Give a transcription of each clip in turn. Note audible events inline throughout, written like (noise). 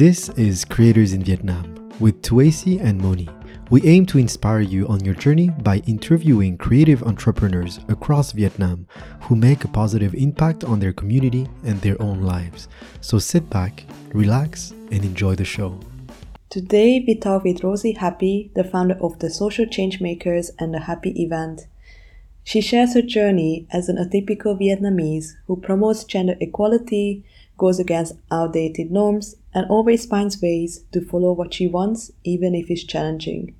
This is Creators in Vietnam with Tuasi and Moni. We aim to inspire you on your journey by interviewing creative entrepreneurs across Vietnam who make a positive impact on their community and their own lives. So sit back, relax, and enjoy the show. Today we talk with Rosie Happy, the founder of the Social Change Makers and the Happy event. She shares her journey as an atypical Vietnamese who promotes gender equality, goes against outdated norms, and always finds ways to follow what she wants, even if it's challenging.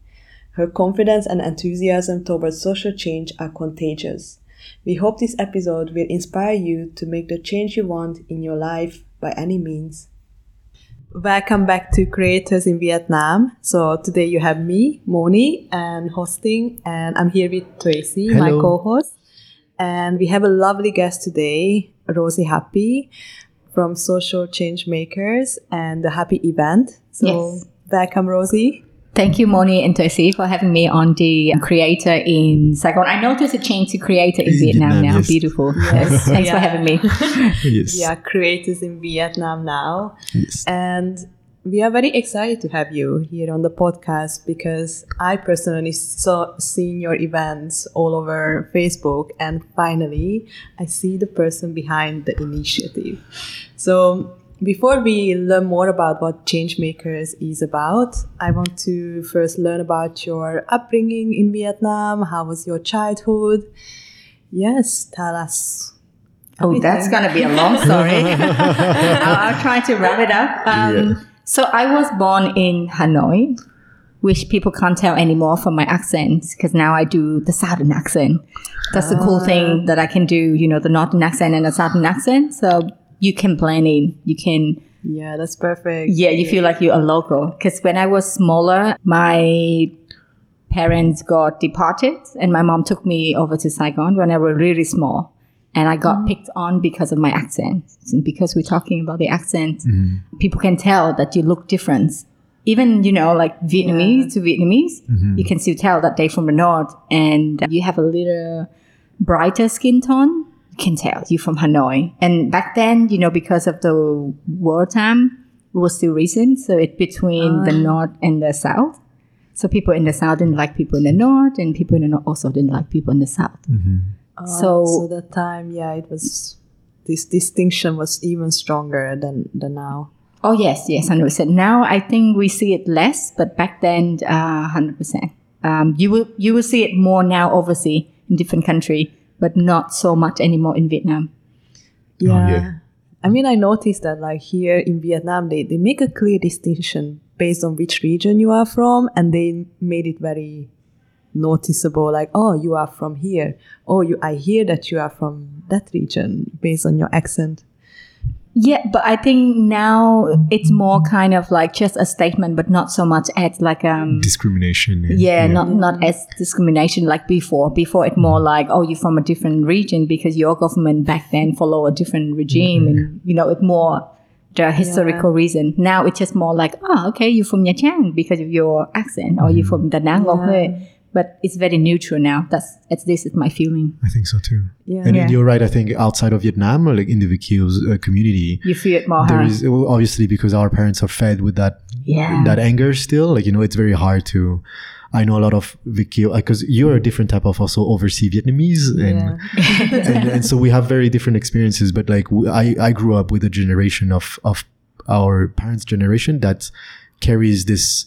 Her confidence and enthusiasm towards social change are contagious. We hope this episode will inspire you to make the change you want in your life by any means. Welcome back to Creators in Vietnam. So today you have me, Moni, and hosting, and I'm here with Tracy, my co-host. And we have a lovely guest today, Rosie Happy from Social Change Makers and the Happy event. So Yes. welcome, Rosie. Thank you, Moni and Tosi, for having me on the Creator in Saigon. I noticed a change to Creator in (laughs) In Vietnam, Vietnam, now. yes. Beautiful. Yes. Thanks Yeah. for having me. (laughs) Yes. We are creators in Vietnam now. Yes. And we are very excited to have you here on the podcast because I personally saw seen your events all over Facebook and finally I see the person behind the initiative. So before we learn more about what Changemakers is about, I want to first learn about your upbringing in Vietnam. How was your childhood? Yes, tell us. Oh, that's going to be a long story. (laughs) I'll, I'll try to wrap it up. Um, Yeah. So I was born in Hanoi, which people can't tell anymore from my accent because now I do the southern accent. That's the cool thing ah. that I can do, you know, the northern accent and the southern accent. So you can blend in. You can Yeah, that's perfect. Yeah, you feel like you're a local. Because when I was smaller, my parents got departed, and my mom took me over to Saigon when I was really small. And I got mm. picked on because of my accent. And because we're talking about the accent, mm-hmm. people can tell that you look different. Even, you know, like Vietnamese to Vietnamese, mm-hmm. you can still tell that they're from the north and you have a little brighter skin tone. You can tell you're from Hanoi. And back then, you know, because of the wartime, it was still recent. So it's between the oh. north and the south. So people in the south didn't like people in the north, and people in the north also didn't like people in the south. Mm-hmm. Oh, So- so that time, yeah, it was this distinction was even stronger than than now. Oh yes, yes, hundred percent. Now I think we see it less, but back then, uh, hundred percent. Um, you will you will see it more now overseas in different country, but not so much anymore in Vietnam. Yeah. yeah. I mean, I noticed that like here in Vietnam, they, they make a clear distinction based on which region you are from, and they made it very noticeable. Like, oh, you are from here. Oh, you I hear that you are from that region based on your accent. Yeah, but I think now it's more kind of like just a statement, but not so much as like um Discrimination. yeah, not not as discrimination like before. Before it more like oh you're from a different region because your government back then follow a different regime and you know it more the historical reason. Now it's just more like oh okay you're from Nha Trang because of your accent or you're from Da Nang or Hue. But it's very neutral now. That's at least it's my feeling. I think so too. Yeah. And Yeah. you're right. I think outside of Vietnam, or like in the Viet Kieu's uh, community, You feel it more. there huh? is obviously because our parents are fed with that Yeah. that anger still. Like you know, it's very hard to. I know a lot of Viet Kieu because you're a different type of also overseas Vietnamese, and, (laughs) and and so we have very different experiences. But like w- I I grew up with a generation of of our parents' generation that carries this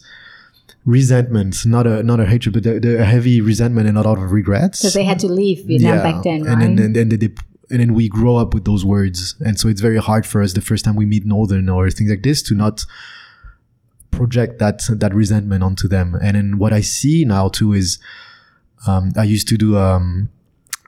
resentment, not a not a hatred, but the, the heavy resentment and a lot of regrets Because they had to leave Vietnam back then, right? and then and then they, and then we grow up with those words, and so it's very hard for us the first time we meet Northern or things like this to not project that that resentment onto them. And then what I see now too is, um, I used to do um,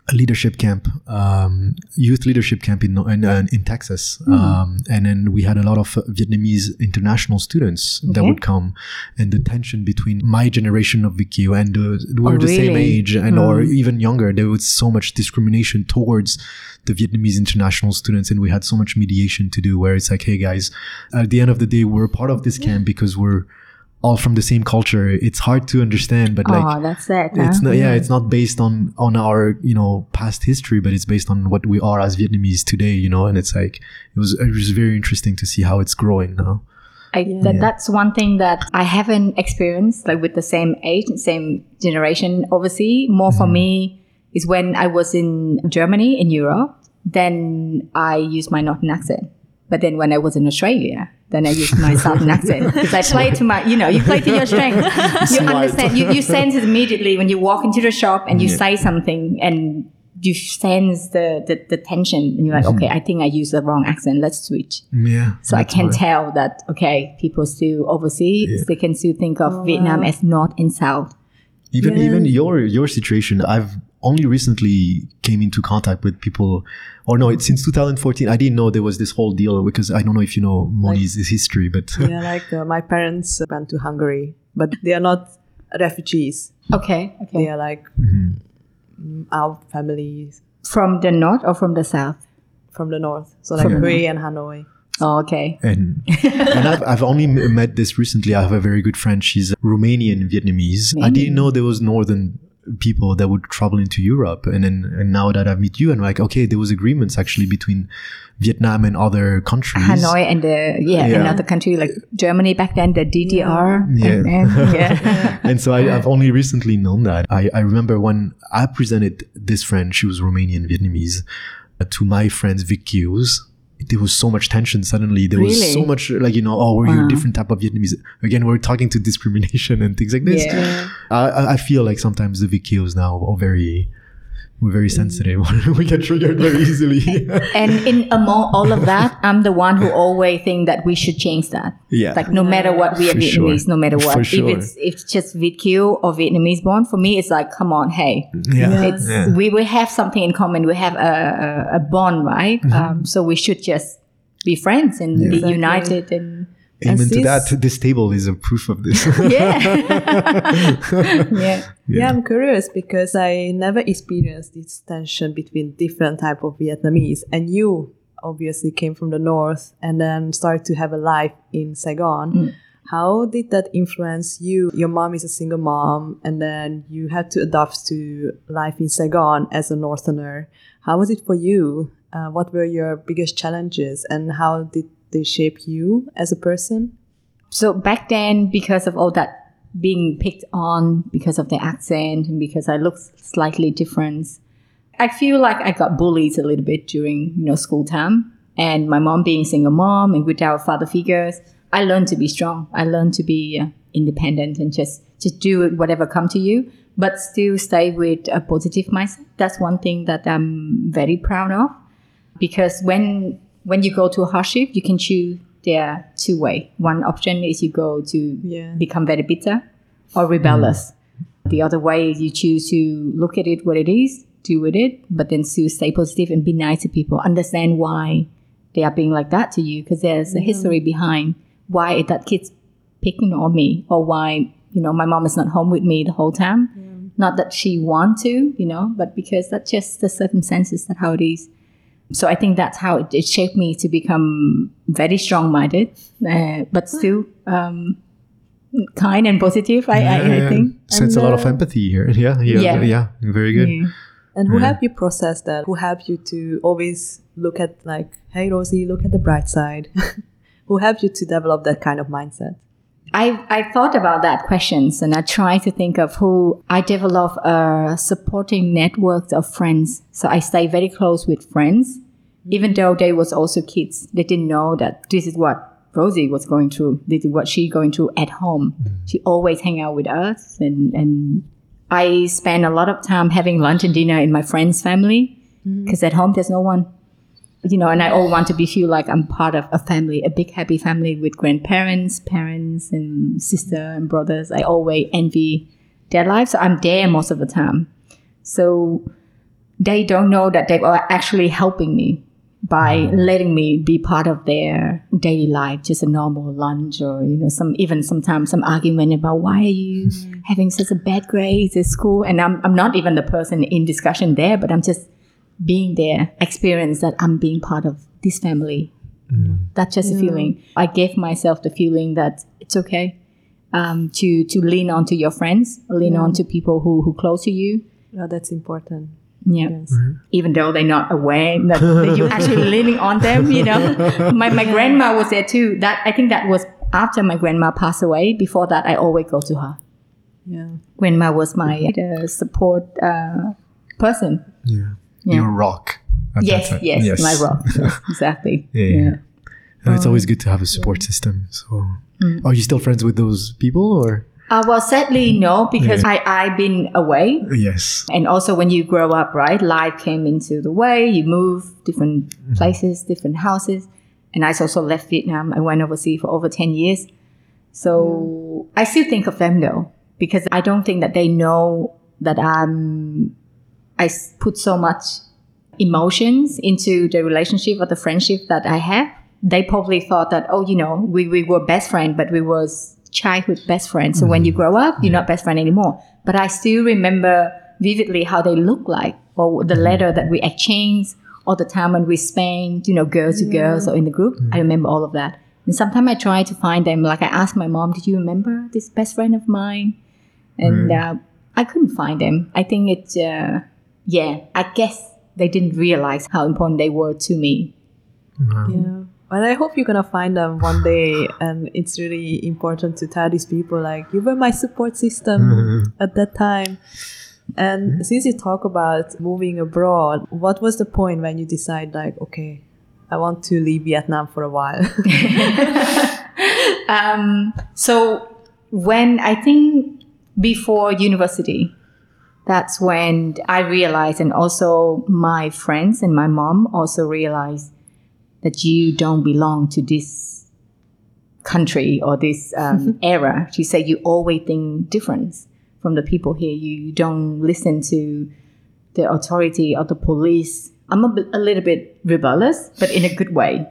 a leadership camp, um, youth leadership camp in in, uh, in Texas, um, and then we had a lot of Vietnamese international students that would come, and the tension between my generation of Viet Kieu and the, we're Oh, the same age and or even younger. There was so much discrimination towards the Vietnamese international students, and we had so much mediation to do. Where it's like, hey guys, at the end of the day, we're part of this camp because we're all from the same culture. It's hard to understand, but like oh, that's it. it's not yeah it's not based on on our you know past history but it's based on what we are as vietnamese today you know and it's like it was it was very interesting to see how it's growing now I, that, That's one thing that I haven't experienced, like with the same age, and same generation overseas. More for mm-hmm. me is when I was in Germany, in Europe, then I used my northern accent. But then when I was in Australia, then I used my southern accent (laughs) because I play to my, you know, you play to your strength. (laughs) You Smart. understand, you, you sense it immediately when you walk into the shop and you Yeah. say something and you sense the, the, the tension and you're like, mm-hmm. okay, I think I used the wrong accent. Let's switch. Yeah. So I can right. tell that okay, people still overseas Yeah. they can still think of oh, Vietnam as north and south. even Yeah. even your your situation i've only recently came into contact with people or no it's since 2014 i didn't know there was this whole deal because i don't know if you know moni's history but (laughs) yeah, like uh, my parents went to Hungary, but they are not refugees. Okay, okay, They are like Mm-hmm. mm, our families From the north or from the south? from the north. So like From- Hue and Hanoi. Oh, okay. and (laughs) and I've, I've only met this recently i have a very good friend she's romanian vietnamese i didn't know there was northern people that would travel into europe and then and now that i've met you and like okay there was agreements actually between vietnam and other countries Hanoi and the yeah, Yeah. another country like Germany back then, the DDR. Yeah. And then, yeah. (laughs) and so I, I've only recently known that. I, I remember when I presented this friend, she was Romanian Vietnamese, uh, to my friends Viet Kieus. There was so much tension suddenly. There was so much like you know, oh, we're Wow. a different type of Vietnamese. Again, we're talking to discrimination and things like this. Yeah. I, I- feel like sometimes the Hughes now are very, we're very sensitive. (laughs) we get triggered very easily. (laughs) and in among all of that, I'm the one who always think that we should change that. Yeah. Like no matter what we are For sure. Vietnamese, no matter what. For sure. If it's if it's just VQ or Vietnamese born, for me it's like, come on, hey. yeah. It's Yeah. we will have something in common. We have a, a, a bond, right? Um, so we should just be friends and be Exactly. united and Amen to that. This table is a proof of this. (laughs) (laughs) yeah, yeah. Yeah. I'm curious because I never experienced this tension between different type of Vietnamese, and you obviously came from the north and then started to have a life in Saigon. How did that influence you? Your mom is a single mom, and then you had to adapt to life in Saigon as a northerner. How was it for you? Uh, what were your biggest challenges, and how did they shape you as a person? So back then, because of all that being picked on, because of the accent, and because I look slightly different, I feel like I got bullied a little bit during you know school time. And my mom being single mom and without father figures, I learned to be strong. I learned to be uh, independent and just just do whatever come to you, but still stay with a positive mindset. That's one thing that I'm very proud of because when when you go to a hardship, you can choose there are two way. One option is you go to Yeah. become very bitter or rebellious. Mm. The other way is you choose to look at it what it is, do with it, but then still stay positive and be nice to people. Understand why they are being like that to you because there's a history behind why that kid's picking on me or why you know my mom is not home with me the whole time. Not that she want to, you know, but because that's just the circumstances that how it is so I think that's how it, it shaped me to become very strong-minded, uh, but still um, kind and positive. I, I, I think. sense a And, lot of uh, empathy here. (laughs) Yeah, yeah, yeah, Yeah. very good. Yeah. And who Yeah. helped you process that? Who helped you to always look at like, hey Rosie, look at the bright side? (laughs) who helped you to develop that kind of mindset? I, I thought about that questions and I tried to think of who I develop a supporting network of friends. So I stay very close with friends, even though they was also kids. They didn't know that this is what Rosie was going through. This is what she going through at home. Mm. She always hang out with us and, and I spend a lot of time having lunch and dinner in my friend's family mm. because at home there's no one you know, and I all want to be feel like I'm part of a family, a big happy family with grandparents, parents, and sister and brothers. I always envy their lives. So I'm there most of the time. So they don't know that they are actually helping me by mm-hmm. letting me be part of their daily life, just a normal lunch or, you know, some even sometimes some argument about why are you mm-hmm. having such a bad grades at school? And I'm I'm not even the person in discussion there, but I'm just being there, experience that I'm being part of this family. That's just a feeling. I gave myself the feeling that it's okay um, to to lean on to your friends, lean on to people who who close to you. Yeah, that's important. Yeah. Yes. Even though they're not aware that, that you're (laughs) actually leaning on them, you know. (laughs) My my grandma was there too. That I think that was after my grandma passed away, before that, I always go to her. Yeah. Grandma was my uh, support uh, person. Yeah. Yeah. Your rock. that Yes, yes, my rock. (laughs) (laughs) exactly. Yeah, yeah. And it's always um, good to have a support system. So, mm. are you still friends with those people or? Uh, well, sadly, no, because I, I've been away. Yes. And also, when you grow up, right, life came into the way. You move different mm-hmm. places, different houses. And I also left Vietnam. I went overseas for over 10 years. So I still think of them though, because I don't think that they know that I'm, I put so much emotions into the relationship or the friendship that I have. They probably thought that, oh, you know, we, we were best friends, but we was childhood best friends. So when you grow up, you're not best friend anymore. But I still remember vividly how they look like or the letter that we exchanged or the time when we spent, you know, girls to girls or in the group. I remember all of that. And sometimes I try to find them. Like I asked my mom, did you remember this best friend of mine? And uh, I couldn't find them. I think it's, uh, yeah, I guess they didn't realize how important they were to me. Yeah. But I hope you're gonna find them one day, (laughs) and it's really important to tell these people like you were my support system at that time. And since you talk about moving abroad, what was the point when you decide like, okay, I want to leave Vietnam for a while? (laughs) Um, so when I think before university, that's when I realized, and also my friends and my mom also realized that you don't belong to this country or this um, (laughs) era. She said you always think different from the people here. You, you don't listen to the authority or the police. I'm a, bit- a little bit rebellious, but in a good way.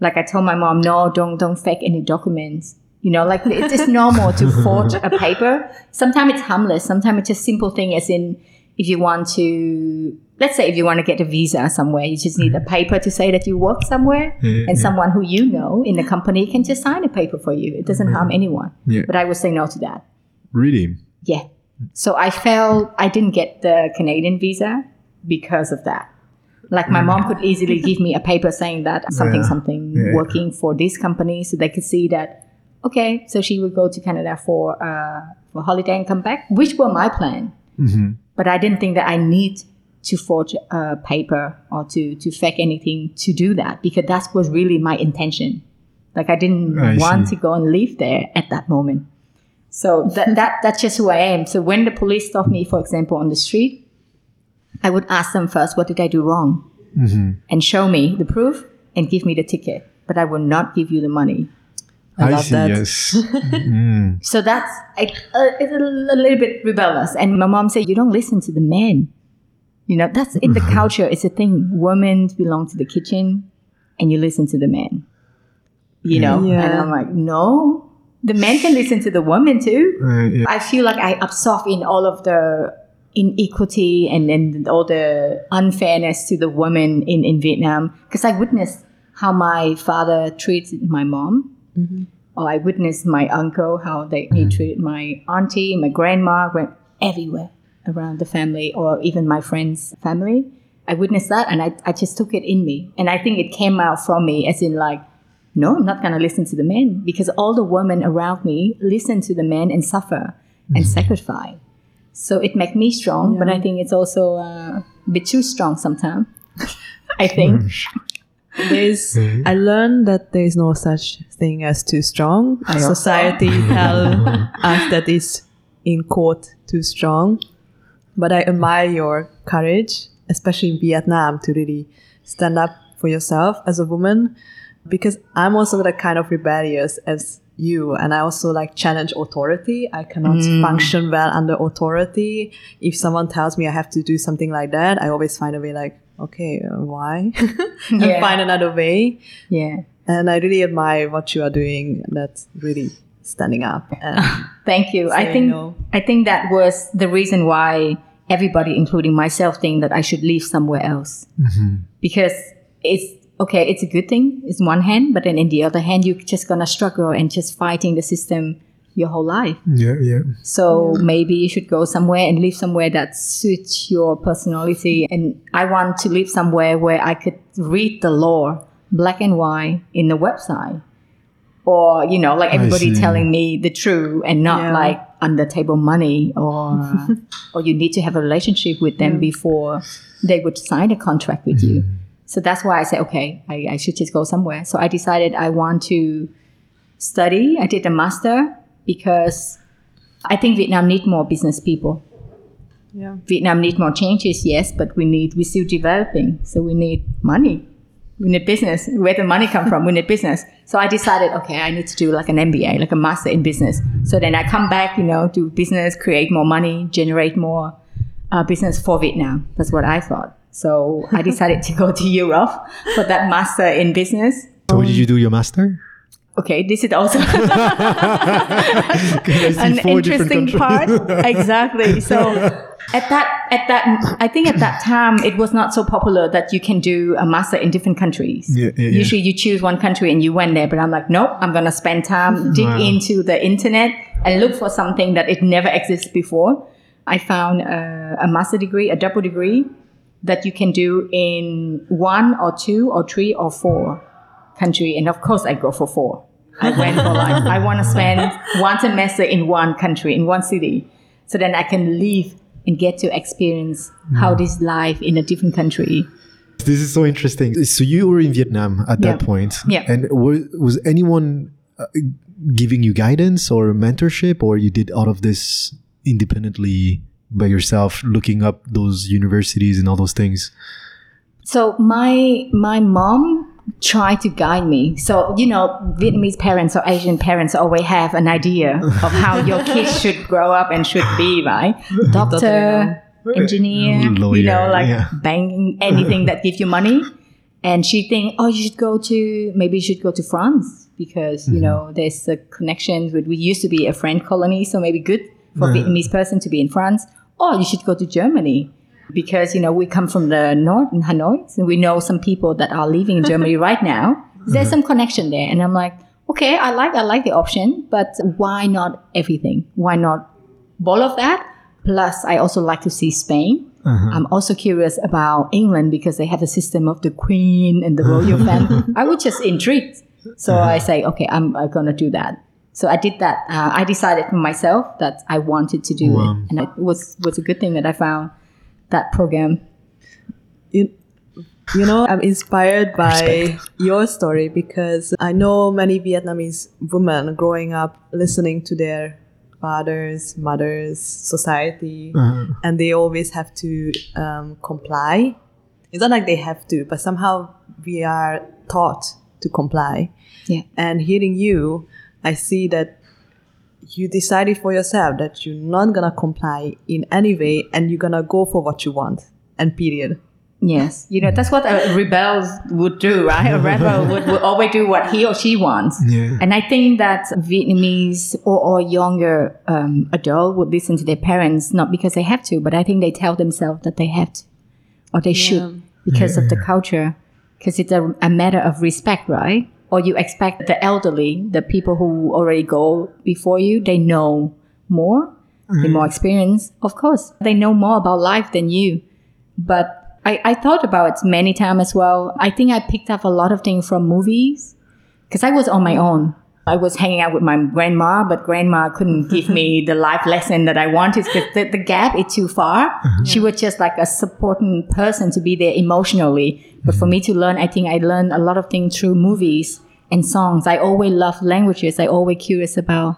Like I told my mom, no, don't don't fake any documents. You know, like it's just normal to (laughs) forge a paper. Sometimes it's harmless. Sometimes it's just simple thing, as in if you want to, let's say if you want to get a visa somewhere, you just need a mm-hmm. paper to say that you work somewhere, and someone who you know in the company can just sign a paper for you. It doesn't harm mm-hmm. anyone. Yeah. But I would say no to that. Really? Yeah. So I felt I didn't get the Canadian visa because of that. Like my mom could easily mm. give me a paper saying that (laughs) something, Yeah. something Yeah. working for this company so they could see that, okay, so she would go to Canada for, uh, for holiday and come back, which were my plan. Mm-hmm. But I didn't think that I need to forge a paper or to, to fake anything to do that because that was really my intention. Like I didn't I want see. to go and live there at that moment. So that, that that's just who I am. So when the police stop me, for example, on the street, I would ask them first, what did I do wrong? Mm-hmm. And show me the proof and give me the ticket. But I will not give you the money. I love see. that. Yes. (laughs) Mm. So that's I, uh, it's a, a little bit rebellious. And my mom said, you don't listen to the men. You know, that's in the (laughs) culture. It's a thing. Women belong to the kitchen and you listen to the men. You know? Yeah. And I'm like, no, the men can listen to the women too. Uh, yeah. I feel like I absorb in all of the inequity and, and all the unfairness to the women in, in Vietnam because I witnessed how my father treated my mom. Or I witnessed my uncle, how they he mm-hmm. treated my auntie, my grandma, went everywhere around the family or even my friends' family. I witnessed that and I, I just took it in me. And I think it came out from me as in like, no, I'm not going to listen to the men because all the women around me listen to the men and suffer and mm-hmm. sacrifice. So it makes me strong, but I think it's also uh, a bit too strong sometimes. (laughs) I think. (laughs) There's, mm-hmm. I learned that there is no such thing as too strong. also. Society (laughs) tell us that is in quote too strong. But I admire your courage, especially in Vietnam, to really stand up for yourself as a woman. Because I'm also the kind of rebellious as you, and I also like challenge authority. I cannot mm. function well under authority. If someone tells me I have to do something like that, I always find a way like, okay, uh, why? (laughs) and Yeah. find another way. Yeah. And I really admire what you are doing. That's really standing up. (laughs) And Thank you. I think no. I think that was the reason why everybody, including myself, think that I should leave somewhere else. Because it's okay, it's a good thing, it's one hand, but then in the other hand, you're just gonna struggle and just fighting the system your whole life. Yeah, yeah. So maybe you should go somewhere and live somewhere that suits your personality. And I want to live somewhere where I could read the law black and white in the website. or you know like everybody telling me the truth and not Yeah. like under table money or (laughs) or you need to have a relationship with them before they would sign a contract with you mm-hmm. so that's why i said okay I, I should just go somewhere so i decided i want to study i did a master because i think vietnam need more business people Yeah. Vietnam need more changes, yes, but we need we're still developing, so we need money. We need business. Where the money come from? We need business. So I decided, okay, I need to do like an MBA, like a master in business. So then I come back, you know, do business, create more money, generate more uh, business for Vietnam. That's what I thought. So I decided to go to (laughs) Europe for that master in business. So where did you do your master? Okay, this is also (laughs) an interesting part. (laughs) exactly. So at that at that I think at that time it was not so popular that you can do a master in different countries. Yeah, yeah, yeah. Usually you choose one country and you went there, but I'm like, nope, I'm gonna spend time dig Wow. into the internet and look for something that it never existed before. I found a, a master degree, a double degree that you can do in one or two or three or four country, and of course I go for four. I went for like I (laughs) want to spend one semester in one country, in one city, so then I can leave and get to experience how this life in a different country. This is so interesting. So you were in Vietnam at that point. Yeah. And was, was anyone uh, giving you guidance or mentorship, or you did all of this independently by yourself, looking up those universities and all those things? So my my mom tried to guide me. So you know, Vietnamese parents or Asian parents always have an idea of how (laughs) your kids should grow up and should be, right? (laughs) Doctor, engineer, mm, you know, like yeah. banking, (laughs) anything that gives you money. And she think, oh, you should go to maybe you should go to France because you know mm-hmm. there's a connection with. We used to be a French colony, so maybe good for Vietnamese person to be in France. Or you should go to Germany because you know we come from the north in Hanoi, and we know some people that are living in Germany (laughs) right now. There's mm-hmm. some connection there, and I'm like, okay, I like I like the option, but why not everything? Why not all of that? Plus, I also like to see Spain. Mm-hmm. I'm also curious about England because they have a system of the Queen and the royal (laughs) family. I was just intrigued, so mm-hmm. I say, okay, I'm, I'm gonna do that. So I did that. Uh, I decided for myself that I wanted to do Wow. it, and it was was a good thing that I found that program. You, you know, I'm inspired by your story because I know many Vietnamese women growing up listening to their fathers, mothers, society, and they always have to um, comply. It's not like they have to, but somehow we are taught to comply. Yeah. And hearing you, I see that you decided for yourself that you're not gonna comply in any way and you're gonna go for what you want. And period. Yes, you know that's what a rebel would do, right? A (laughs) rebel would, would always do what he or she wants. Yeah. And I think that Vietnamese or, or younger um, adult would listen to their parents not because they have to, but I think they tell themselves that they have to or they should because of the culture, because it's a, a matter of respect, right? Or you expect the elderly, the people who already go before you, they know more, they're mm-hmm. more experienced. Of course, they know more about life than you. But I, I thought about it many times as well. I think I picked up a lot of things from movies because I was on my own. I was hanging out with my grandma, but grandma couldn't give me (laughs) the life lesson that I wanted because the, the gap is too far. Uh-huh. She was just like a supporting person to be there emotionally. But for mm-hmm. me to learn, I think I learned a lot of things through movies and songs. I always love languages. I always curious about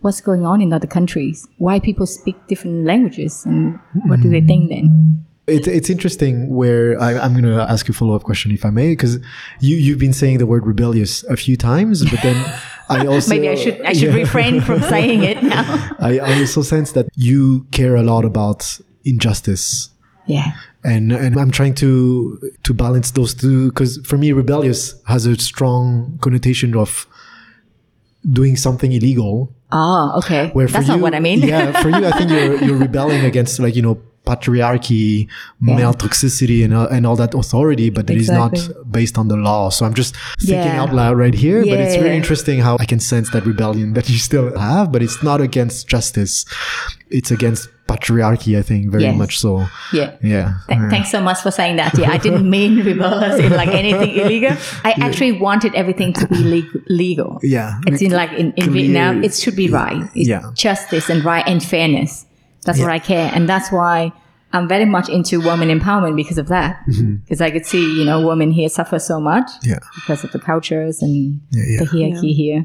what's going on in other countries, why people speak different languages, and what do they mm-hmm. think then. It's it's interesting where I, I'm going to ask you a follow up question if I may, because you you've been saying the word rebellious a few times, but then (laughs) I also (laughs) Maybe I should I should Yeah. refrain (laughs) from saying it now. I, (laughs) I also sense that you care a lot about injustice, Yeah. and and I'm trying to to balance those two because for me, rebellious has a strong connotation of doing something illegal. Oh, okay. Where for That's you, not what I mean. yeah, for you, I think you're you're rebelling against like you know patriarchy, male toxicity, and, uh, and all that authority, but that is Exactly. not based on the law. So I'm just thinking Yeah. out loud right here, but it's very Yeah. interesting how I can sense that rebellion that you still have, but it's not against justice. It's against patriarchy, I think, very Yes. much so. Yeah. Yeah. Th- Thanks so much for saying that. Yeah, I (laughs) didn't mean rebellious in like anything (laughs) illegal. I actually wanted everything to be leg- legal. Yeah. It's in like in, in Vietnam, it should be right. It's Yeah. justice and right and fairness. That's what I care, and that's why I'm very much into women empowerment because of that. Mm-hmm. Because I could see, you know, women here suffer so much Yeah. because of the cultures and Yeah, yeah. the hierarchy here.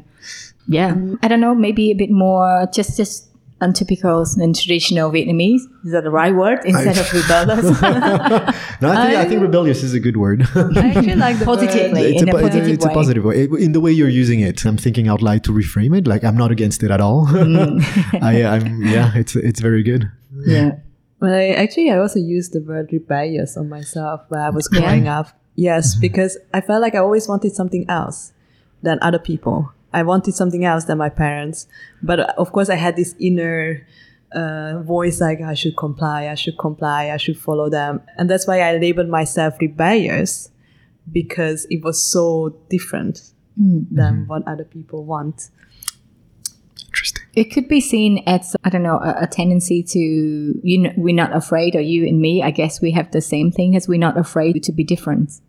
Yeah, I don't know, maybe a bit more just just untypical and traditional Vietnamese. Is that the right word instead of rebellious? (laughs) No, I think, I, think rebellious is a good word. I actually like the Positively. (laughs) word. it's in a po- positive it's way. a positive way. In the way you're using it. I'm thinking out loud to reframe it. Like I'm not against it at all. Mm. (laughs) I, I'm yeah. It's it's very good. yeah. Well, I, actually, I also used the word rebellious on myself when I was Yeah. growing up. Yes, because I felt like I always wanted something else than other people. I wanted something else than my parents. But uh, of course, I had this inner uh, voice like, I should comply, I should comply, I should follow them. And that's why I labeled myself rebellious because it was so different than what other people want. Interesting. It could be seen as I don't know a, a tendency to you know we're not afraid or you and me I guess we have the same thing as we're not afraid to be different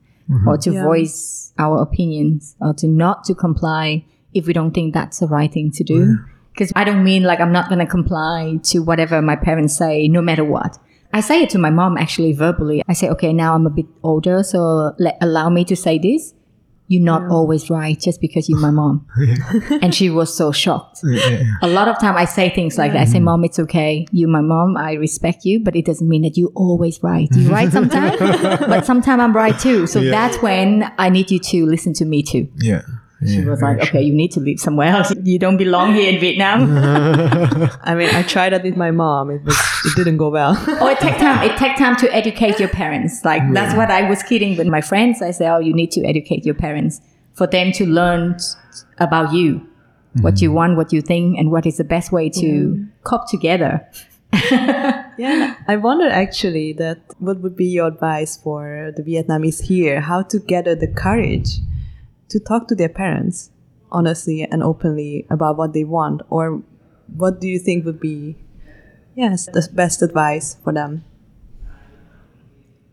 or to Yeah. voice our opinions or to not to comply if we don't think that's the right thing to do. Because I don't mean like I'm not going to comply to whatever my parents say no matter what. I say it to my mom actually verbally. I say okay now I'm a bit older so let allow me to say this. You're not always right just because you're my (laughs) mom. And she was so shocked. A lot of time I say things like that. I say, mm-hmm. "Mom, it's okay. You're my mom, I respect you, but it doesn't mean that you always right. You right (laughs) sometimes, but sometimes I'm right too. So that's when I need you to listen to me too." Yeah. She yeah. was like, "Okay, you need to live somewhere else. (laughs) You don't belong here in Vietnam." (laughs) I mean, I tried that with my mom. It was, it didn't go well. (laughs) oh, it take time. It take time to educate your parents. Like that's what I was kidding with my friends. I say, "Oh, you need to educate your parents for them to learn about you." What you mm-hmm. want, what you think, and what is the best way to cope together. Yeah, I wonder actually that what would be your advice for the Vietnamese here, how to gather the courage to talk to their parents honestly and openly about what they want, or what do you think would be, yes, the best advice for them?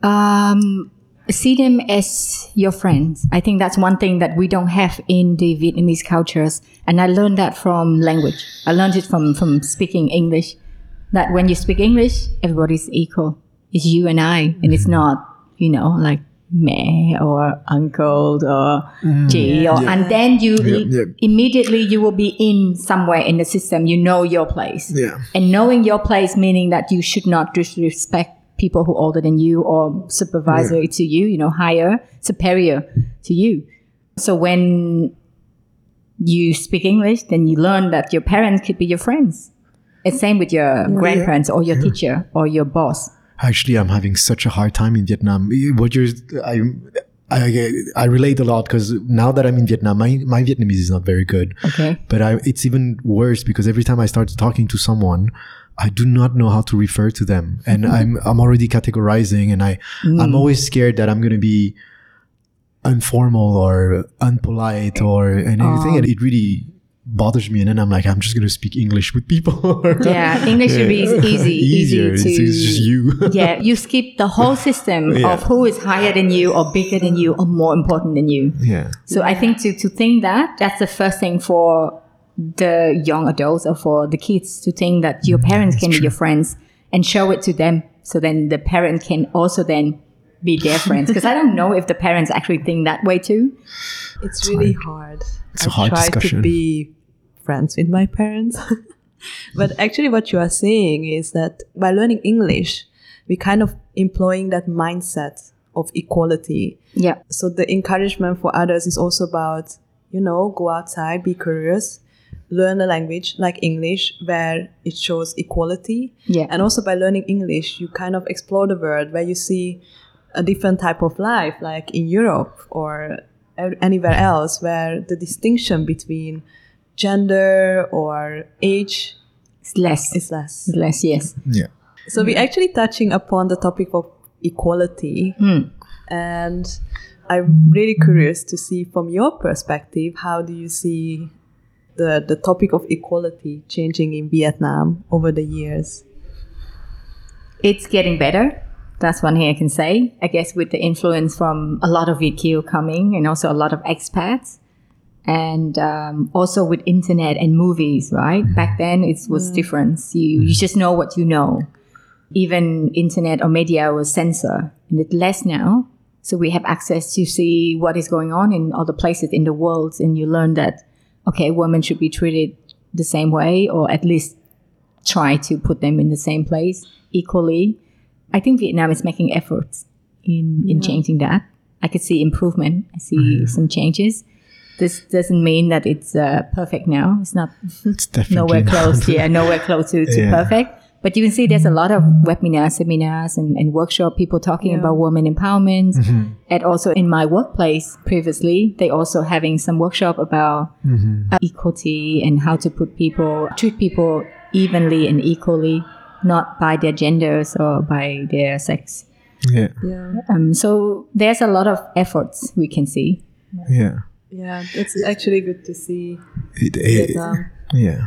Um, see them as your friends. I think that's one thing that we don't have in the Vietnamese cultures, and I learned that from language. I learned it from from speaking English. That when you speak English, everybody's equal. It's you and I, and it's not you know like meh or uncle or mm. G or and then you yeah. immediately you will be in somewhere in the system. You know your place. Yeah. And knowing your place, meaning that you should not disrespect people who are older than you or supervisory to you, you know, higher, superior to you. So when you speak English, then you learn that your parents could be your friends. It's same with your grandparents or your teacher or your boss. Actually, I'm having such a hard time in Vietnam. What you're, I, I, I relate a lot because now that I'm in Vietnam, my, my Vietnamese is not very good. Okay. But I, it's even worse because every time I start talking to someone, I do not know how to refer to them, and mm-hmm. I'm I'm already categorizing, and I mm. I'm always scared that I'm gonna be informal or unpolite or anything, oh. and it really bothers me. And then I'm like, I'm just gonna speak English with people. (laughs) Yeah, English should be easy, (laughs) easier. easy It's, to. it's just you. (laughs) yeah, you skip the whole system Yeah. of who is higher than you or bigger than you or more important than you. yeah. So I think to, to think that, that's the first thing for the young adults or for the kids to think that your mm, parents can be your friends and show it to them. So then the parent can also then be their friends. Because I don't know if the parents actually think that way too. It's really hard. It's I a hard try discussion. to be friends with my parents. (laughs) but actually, what you are saying is that by learning English, we kind of employing that mindset of equality. Yeah. So the encouragement for others is also about, you know, go outside, be curious, learn a language like English where it shows equality. Yeah. And also by learning English, you kind of explore the world where you see a different type of life, like in Europe or anywhere else, where the distinction between gender or age It's less. is less. It's less, yes. Yeah. So we're actually touching upon the topic of equality. Hmm. And I'm really curious to see from your perspective, how do you see the, the topic of equality changing in Vietnam over the years? It's getting better. That's one thing I can say. I guess with the influence from a lot of VQ coming and also a lot of expats. And um, also with internet and movies, right? Back then it was different. You, you just know what you know. Even internet or media was censor and it's less now. So we have access to see what is going on in other places in the world. And you learn that, okay, women should be treated the same way or at least try to put them in the same place equally. I think Vietnam is making efforts in, in changing that. I could see improvement. I see some changes. This doesn't mean that it's uh, perfect now. It's not (laughs) It's definitely nowhere close. Yeah, nowhere close to, to (laughs) Yeah. perfect. But you can see there's a lot of webinars, seminars, and, and workshop people talking Yeah. about women empowerment. Mm-hmm. And also in my workplace previously, they also having some workshop about Mm-hmm. uh, equality and how to put people treat people evenly and equally, not by their genders or by their sex. Yeah, Yeah. Um, so there's a lot of efforts we can see. yeah. Yeah, it's actually good to see It- it- Vietnam. Yeah.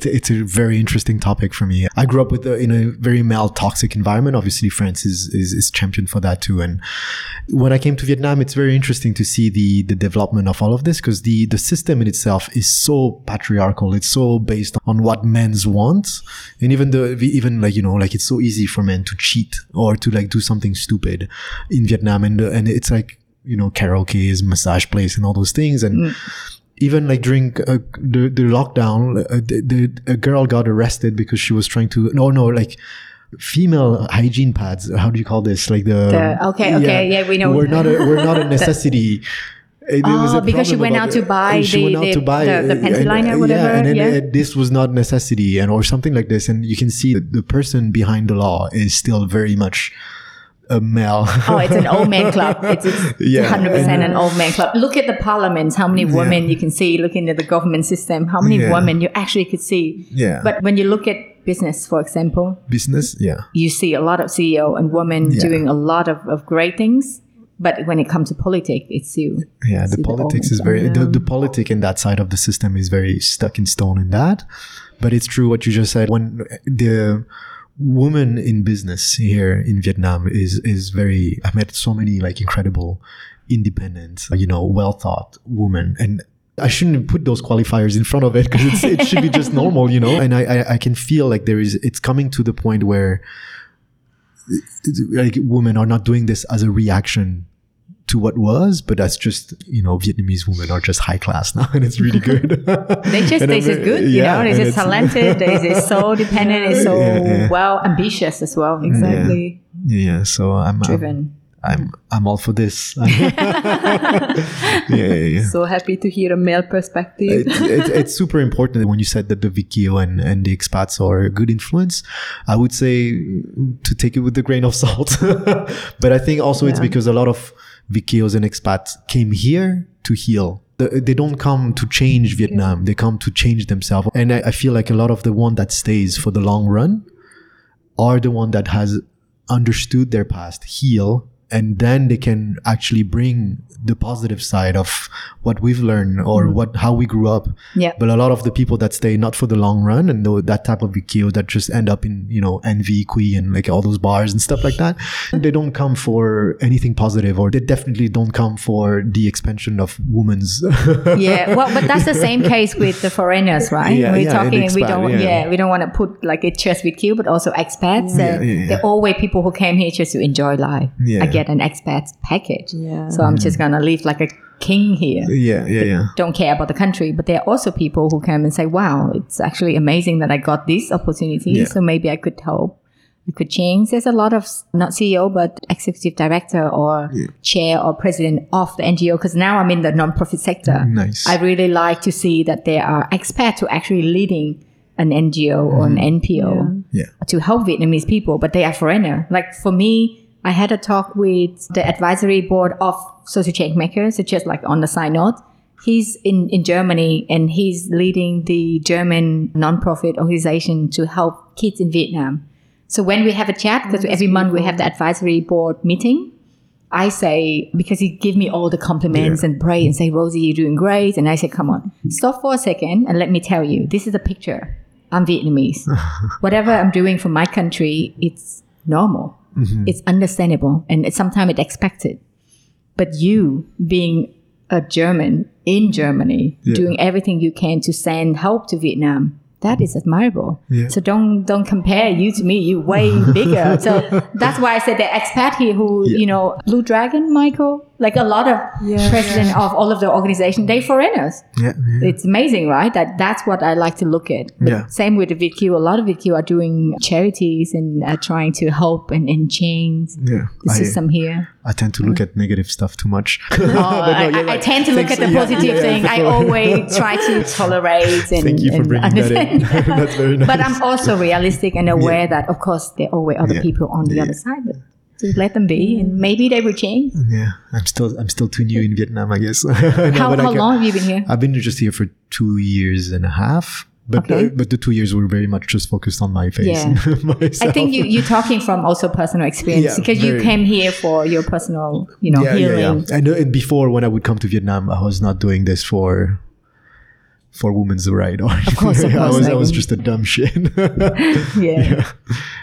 It's- a very interesting topic for me. I grew up with a, in a very male toxic environment. Obviously, France is, is is champion for that too. And when I came to Vietnam, it's very interesting to see the the development of all of this because the the system in itself is so patriarchal. It's so based on what men's want, and even the even like you know like it's so easy for men to cheat or to like do something stupid in Vietnam, and and it's like you know karaoke, massage place, and all those things, and mm. Even like during uh, the the lockdown, uh, the, the a girl got arrested because she was trying to no no like female hygiene pads. How do you call this? Like the, The- okay, okay, yeah, we know. We're not a we're not a (laughs) necessity. It- Oh, because she went out to buy the- the- to buy the- the liner, uh, whatever, Yeah, and then yeah. uh, this was not necessity, and or something like this, and you can see that the person behind the law is still very much a male. Oh, it's an (laughs) old man club. It's, it's Yeah. 100% an old man club. Look at the parliaments, how many women you can see. Looking at the government system, how many Yeah. women you actually could see. Yeah. But when you look at business, for example, Business, yeah. you see a lot of CEO and women Yeah. doing a lot of, of great things. But when it comes to politics, it's you. yeah It's the the politics old is very the, the politic in that side of the system is very stuck in stone in that but it's true what you just said when the woman in business here in vietnam is is very i met so many like incredible independent you know well thought women and I shouldn't put those qualifiers in front of it because it should be just (laughs) normal, you know. And I, I, I can feel like there is, it's coming to the point where like women are not doing this as a reaction to what was, but that's just you know Vietnamese women are just high class now, (laughs) and it's really good. (laughs) They just, I'm just good, you yeah, know, they're just talented, they're, they're (laughs) so dependent, they're so Yeah, yeah. well ambitious as well. Exactly. yeah, so I'm Driven. I'm, I'm I'm all for this. yeah, yeah, yeah. So happy to hear a male perspective. it's, it's, it's super important when you said that the Viet Kieu and, and the expats are a good influence. I would say to take it with a grain of salt. but I think also it's because a lot of Viet Kieus and expats came here to heal. They don't come to change Vietnam. They come to change themselves. And I, I feel like a lot of the one that stays for the long run are the one that has understood their past, heal, and then they can actually bring the positive side of what we've learned or mm. what how we grew up. Yeah. But a lot of the people that stay not for the long run and though that type of VQ that just end up in, you know, envy, Kui and like all those bars and stuff like that, mm-hmm. they don't come for anything positive or they definitely don't come for the expansion of women's (laughs) yeah, well, but that's the same case with the foreigners, right? Yeah, We're yeah, talking, and we don't, yeah. yeah. we don't want to put like it just with you, but also expats. Yeah, yeah, yeah. They're always people who came here just to enjoy life. Yeah. Get an expat package, Yeah. so I'm just mm. gonna live like a king here. Yeah, yeah, yeah. Don't care about the country, but there are also people who come and say, "Wow, it's actually amazing that I got this opportunity. Yeah. So maybe I could help." We could change. There's a lot of not CEO but executive director or chair or president of the NGO because now I'm in the non-profit sector. Nice. I really like to see that there are expats who are actually leading an NGO or an mm. NPO Yeah. to help Vietnamese people, but they are foreigner. Like for me, I had a talk with the advisory board of social change makers, so just like on the side note. He's in, in Germany and he's leading the German nonprofit organization to help kids in Vietnam So when we have a chat, oh, because every month we have the advisory board meeting, I say, because he give me all the compliments Yeah. and pray and say, Rosie, you're doing great. And I say, come on, stop for a second and let me tell you, this is a picture. I'm Vietnamese. (laughs) Whatever I'm doing for my country, it's normal. Mm-hmm. It's understandable. And it's sometimes it's expected. But you being a German in Germany, Yeah. doing everything you can to send help to Vietnam, that is admirable. Yeah. So don't don't compare you to me. You way (laughs) bigger. so that's why I said the expat here who Yeah. you know Blue Dragon, Michael, like a lot of Yeah, president of all of the organization, they foreigners. Yeah. yeah. It's amazing, right? That that's what I like to look at. But Yeah. Same with the Viet Kieu. A lot of Viet Kieu are doing charities and uh, trying to help and, and change Yeah. the I- system here. I tend to look at negative stuff too much. (laughs) Oh, I, I- I tend to look at the positive thing. I always (laughs) try to tolerate and, Thank you for and bringing that in. (laughs) That's very nice. but I'm also realistic and aware that, of course, there are always other Yeah. people on the other side. But just let them be, and maybe they will change. yeah, I'm still I'm still too new in Vietnam, I guess. (laughs) No, how but I how long have you been here? I've been just here for two years and a half. But Okay. uh, but the two years were very much just focused on my face. Yeah. and (laughs) myself. I think you you're talking from also personal experience Yeah, because you came here for your personal, you know, yeah, yeah, healing. yeah. And, uh, and before, when I would come to Vietnam, I was not doing this for for women's right. (laughs) Or of course, of I was I like- was just a dumb shit. (laughs) Yeah.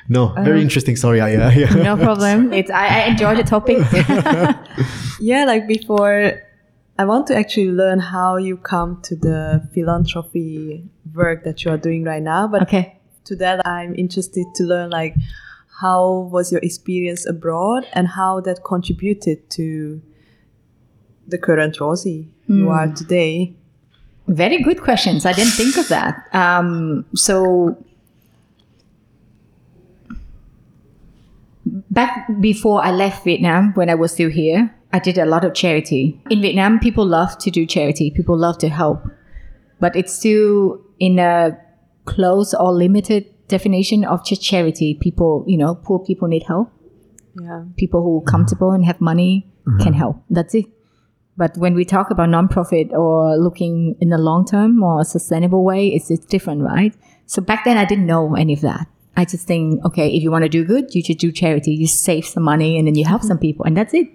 No, very um, interesting story. I, yeah, (laughs) yeah. No problem. It's I, I enjoy the topic. Yeah, like before, I want to actually learn how you come to the philanthropy work that you are doing right now. But okay. to that, I'm interested to learn like how was your experience abroad and how that contributed to the current Rosie you are hmm. today. Very good questions. I didn't think of that. Um, so back before I left Vietnam, when I was still here, I did a lot of charity. In Vietnam, people love to do charity. People love to help, but it's still in a close or limited definition of just charity. People, you know, poor people need help. Yeah. People who are comfortable and have money can help. That's it. But when we talk about nonprofit or looking in the long term or a sustainable way, it's, it's different, right? So back then I didn't know any of that. I just think, okay, if you want to do good, you should do charity. You save some money and then you help some people, and that's it.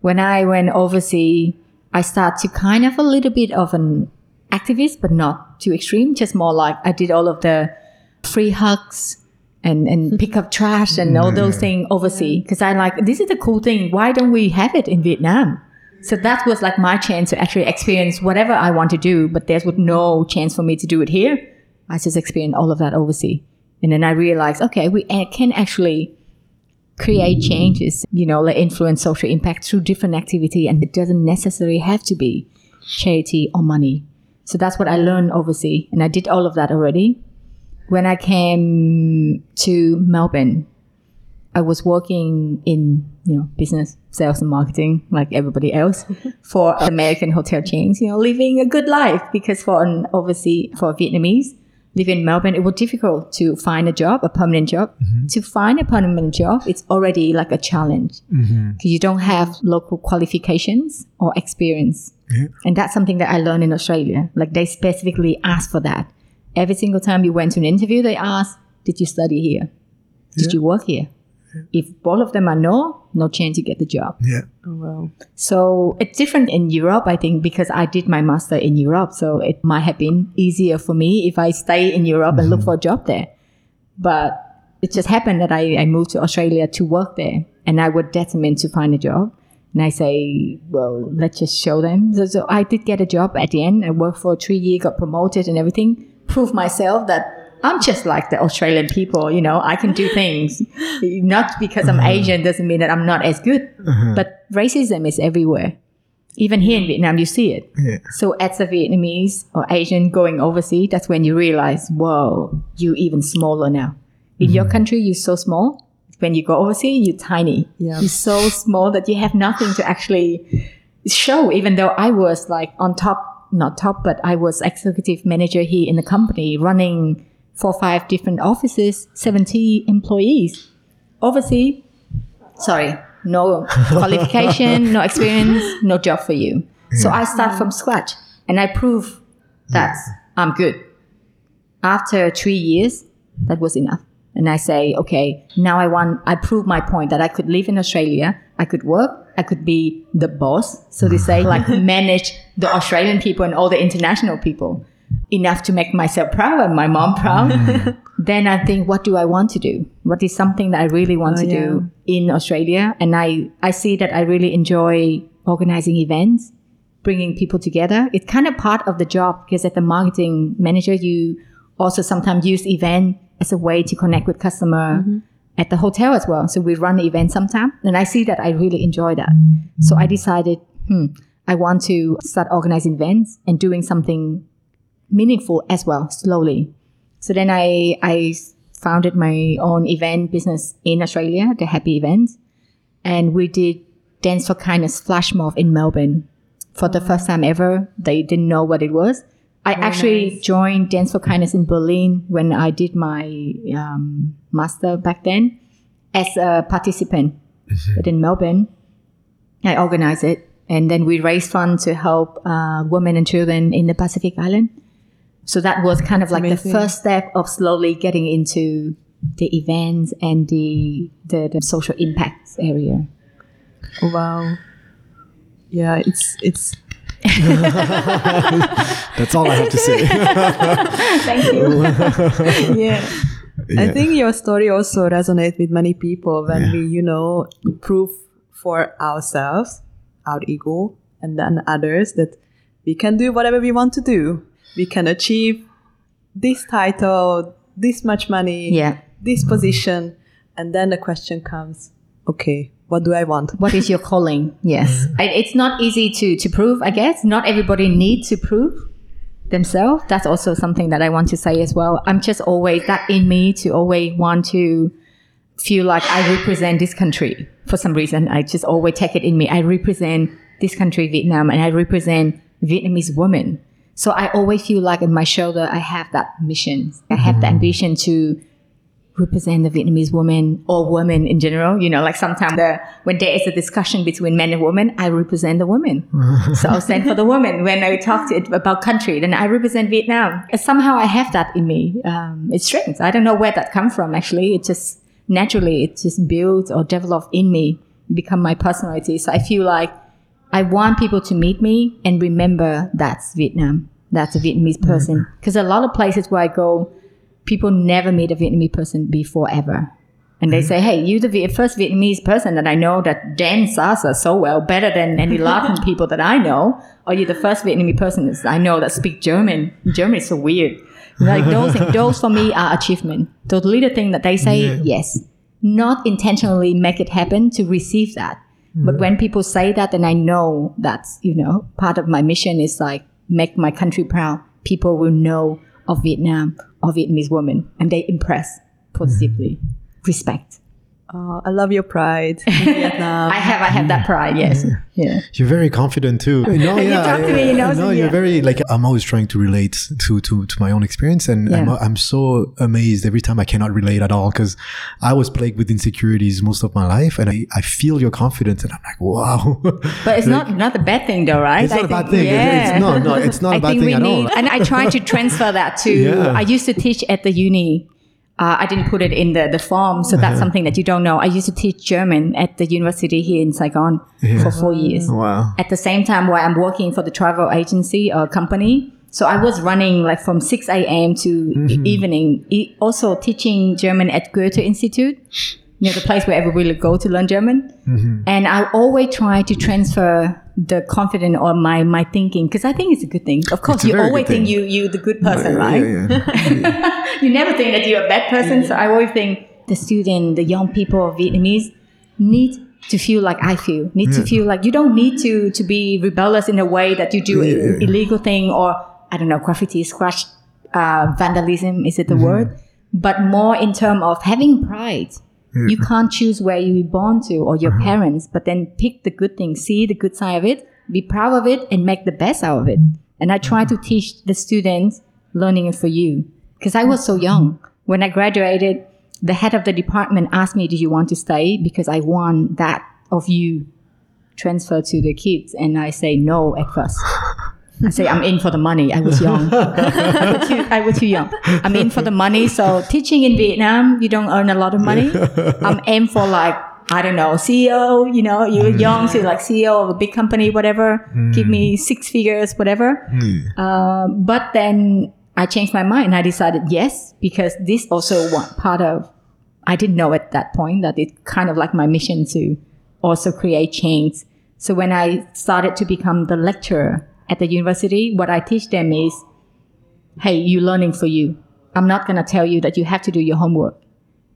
When I went overseas, I start to kind of a little bit of an activist, but not too extreme. Just more like I did all of the free hugs and and (laughs) pick up trash and all those things overseas because I like this is a cool thing. Why don't we have it in Vietnam? So that was like my chance to actually experience whatever I want to do, but there was no chance for me to do it here. I just experienced all of that overseas. And then I realized, okay, we can actually create changes, you know, like influence social impact through different activity. And it doesn't necessarily have to be charity or money. So that's what I learned overseas. And I did all of that already. When I came to Melbourne, I was working in, you know, business, sales and marketing like everybody else (laughs) for American hotel chains, you know, living a good life because for an overseas, for Vietnamese, living in Melbourne, it was difficult to find a job, a permanent job. Mm-hmm. To find a permanent job, it's already like a challenge mm-hmm. because you don't have local qualifications or experience. Yeah. And that's something that I learned in Australia. Like they specifically ask for that. Every single time you went to an interview, they ask, Did you study here? Did Yeah. you work here? If both of them are no, no chance you get the job. Yeah. Oh, well. So it's different in Europe, I think, because I did my master in Europe. So it might have been easier for me if I stay in Europe and look mm-hmm. for a job there. But it just happened that I, I moved to Australia to work there and I was determined to find a job. And I say, well, let's just show them. So, so I did get a job at the end. I worked for three years, got promoted and everything. Proved myself that I'm just like the Australian people, you know, I can do things. (laughs) Not because I'm mm-hmm. Asian doesn't mean that I'm not as good. Mm-hmm. But racism is everywhere. Even here in Vietnam, you see it. Yeah. So as a Vietnamese or Asian going overseas, that's when you realize, whoa, you even smaller now. In your mm-hmm. country, you're so small. When you go overseas, you're tiny. Yeah. You're so small that you have nothing to actually show, even though I was like on top, not top, but I was executive manager here in the company running four or five different offices, 70 employees. Overseas, sorry, no (laughs) qualification, no experience, no job for you. So I start from scratch and I prove that I'm good. After three years, that was enough. And I say, okay, now I want, I prove my point that I could live in Australia, I could work, I could be the boss, so to say, like (laughs) manage the Australian people and all the international people enough to make myself proud and my mom proud. (laughs) (laughs) then I think, what do I want to do? What is something that I really want Oh, to yeah. do in Australia? And I, I see that I really enjoy organizing events, bringing people together. It's kind of part of the job because as a marketing manager, you also sometimes use event as a way to connect with customer at the hotel as well. So we run events sometimes and I see that I really enjoy that. So I decided, hmm, I want to start organizing events and doing something meaningful as well slowly. So then I I founded my own event business in Australia, the Happy Events, and we did Dance for Kindness flash mob in Melbourne for the first time ever. They didn't know what it was. I actually joined Dance for Kindness in Berlin when I did my um, master back then as a participant. But in Melbourne, I organized it, and then we raised funds to help uh, women and children in the Pacific Island. So that was kind of like Amazing. the first step of slowly getting into the events and the the, the social impacts area. Wow. Yeah, it's it's (laughs) That's all I have to say. (laughs) Thank you. (laughs) yeah. I think your story also resonates with many people when we, you know, prove for ourselves, our ego, and then others that we can do whatever we want to do. We can achieve this title, this much money, Yeah. this position, and then the question comes, okay, what do I want? What is your calling? Yes. Mm-hmm. I, it's not easy to, to prove, I guess. Not everybody needs to prove themselves. That's also something that I want to say as well. I'm just always that in me to always want to feel like I represent this country for some reason. I just always take it in me. I represent this country, Vietnam, and I represent Vietnamese women. So I always feel like in my shoulder, I have that mission. I have the ambition to represent the Vietnamese woman or women in general. You know, like sometimes the, when there is a discussion between men and women, I represent the women. so I'll stand for the woman. When I talk to it about country, then I represent Vietnam. Somehow I have that in me. Um, it's strange. I don't know where that comes from. Actually, it just naturally it just builds or develops in me, become my personality. So I feel like I want people to meet me and remember that's Vietnam. That's a Vietnamese mm-hmm. person. Because a lot of places where I go, people never meet a Vietnamese person before ever. And they mm-hmm. say, hey, you're the first Vietnamese person that I know that dance salsa so well, better than any Latin (laughs) people that I know. Or you're the first Vietnamese person that I know that speak German. German is so weird. Like those, (laughs) those for me are achievement. Those little things that they say, yes. Not intentionally make it happen to receive that. But hmm. when people say that, then I know that's, you know, part of my mission is like make my country proud. People will know of Vietnam of Vietnamese women and they impress hmm. positively. Respect. Uh, I love your pride (laughs) Vietnam. I have I have that pride, yes. Yeah. You're very confident too. (laughs) No, You talk to me, you know, no, so you're yeah. very like I'm always trying to relate to to to my own experience, and I'm I'm so amazed every time I cannot relate at all because I was plagued with insecurities most of my life, and I I feel your confidence, and I'm like, wow. But it's (laughs) not not a bad thing though, right? It's not I a bad think- thing. It's- it's- no, no, it's not a I bad thing we at all. need, and I try to transfer that to. Yeah. I used to teach at the uni. Uh, I didn't put it in the, the form, so Uh-huh. that's something that you don't know. I used to teach German at the university here in Saigon for four years. wow. At the same time, while I'm working for the travel agency or company, so I was running like from 6 a.m. to Mm-hmm. evening, e- also teaching German at Goethe Institute, you know, the place where everybody go to learn German. Mm-hmm. And I always try to transfer the confident or my, my thinking, because I think it's a good thing. Of course, you always think you, you the good person, Yeah, right? yeah, (laughs) yeah. you never think that you're a bad person. So I always think the student, the young people of Vietnamese need to feel like I feel, need to feel like you don't need to, to be rebellious in a way that you do illegal thing or, I don't know, graffiti, scratch, uh, vandalism, is it the word? But more in terms of having pride. Hmm. You can't choose where you were born to or your uh-huh. parents, but then pick the good thing, see the good side of it, be proud of it, and make the best out of it. And I try to teach the students learning it for you because I was so young. When I graduated, the head of the department asked me, Do you want to stay? Because I want that of you transfer to the kids. And I say no at first. (laughs) I say I'm in for the money. I was young. (laughs) I, was too, I was too young. I'm in for the money. So teaching in Vietnam, you don't earn a lot of money. I'm aim for like I don't know CEO. You know, you're mm. young, so you're like CEO of a big company, whatever. Mm. Give me six figures, whatever. Mm. Uh, but then I changed my mind. I decided yes because this also one part of. I didn't know at that point that it's kind of like my mission to also create change. So when I started to become the lecturer at the university, what I teach them is, hey, you learning for you. I'm not going to tell you that you have to do your homework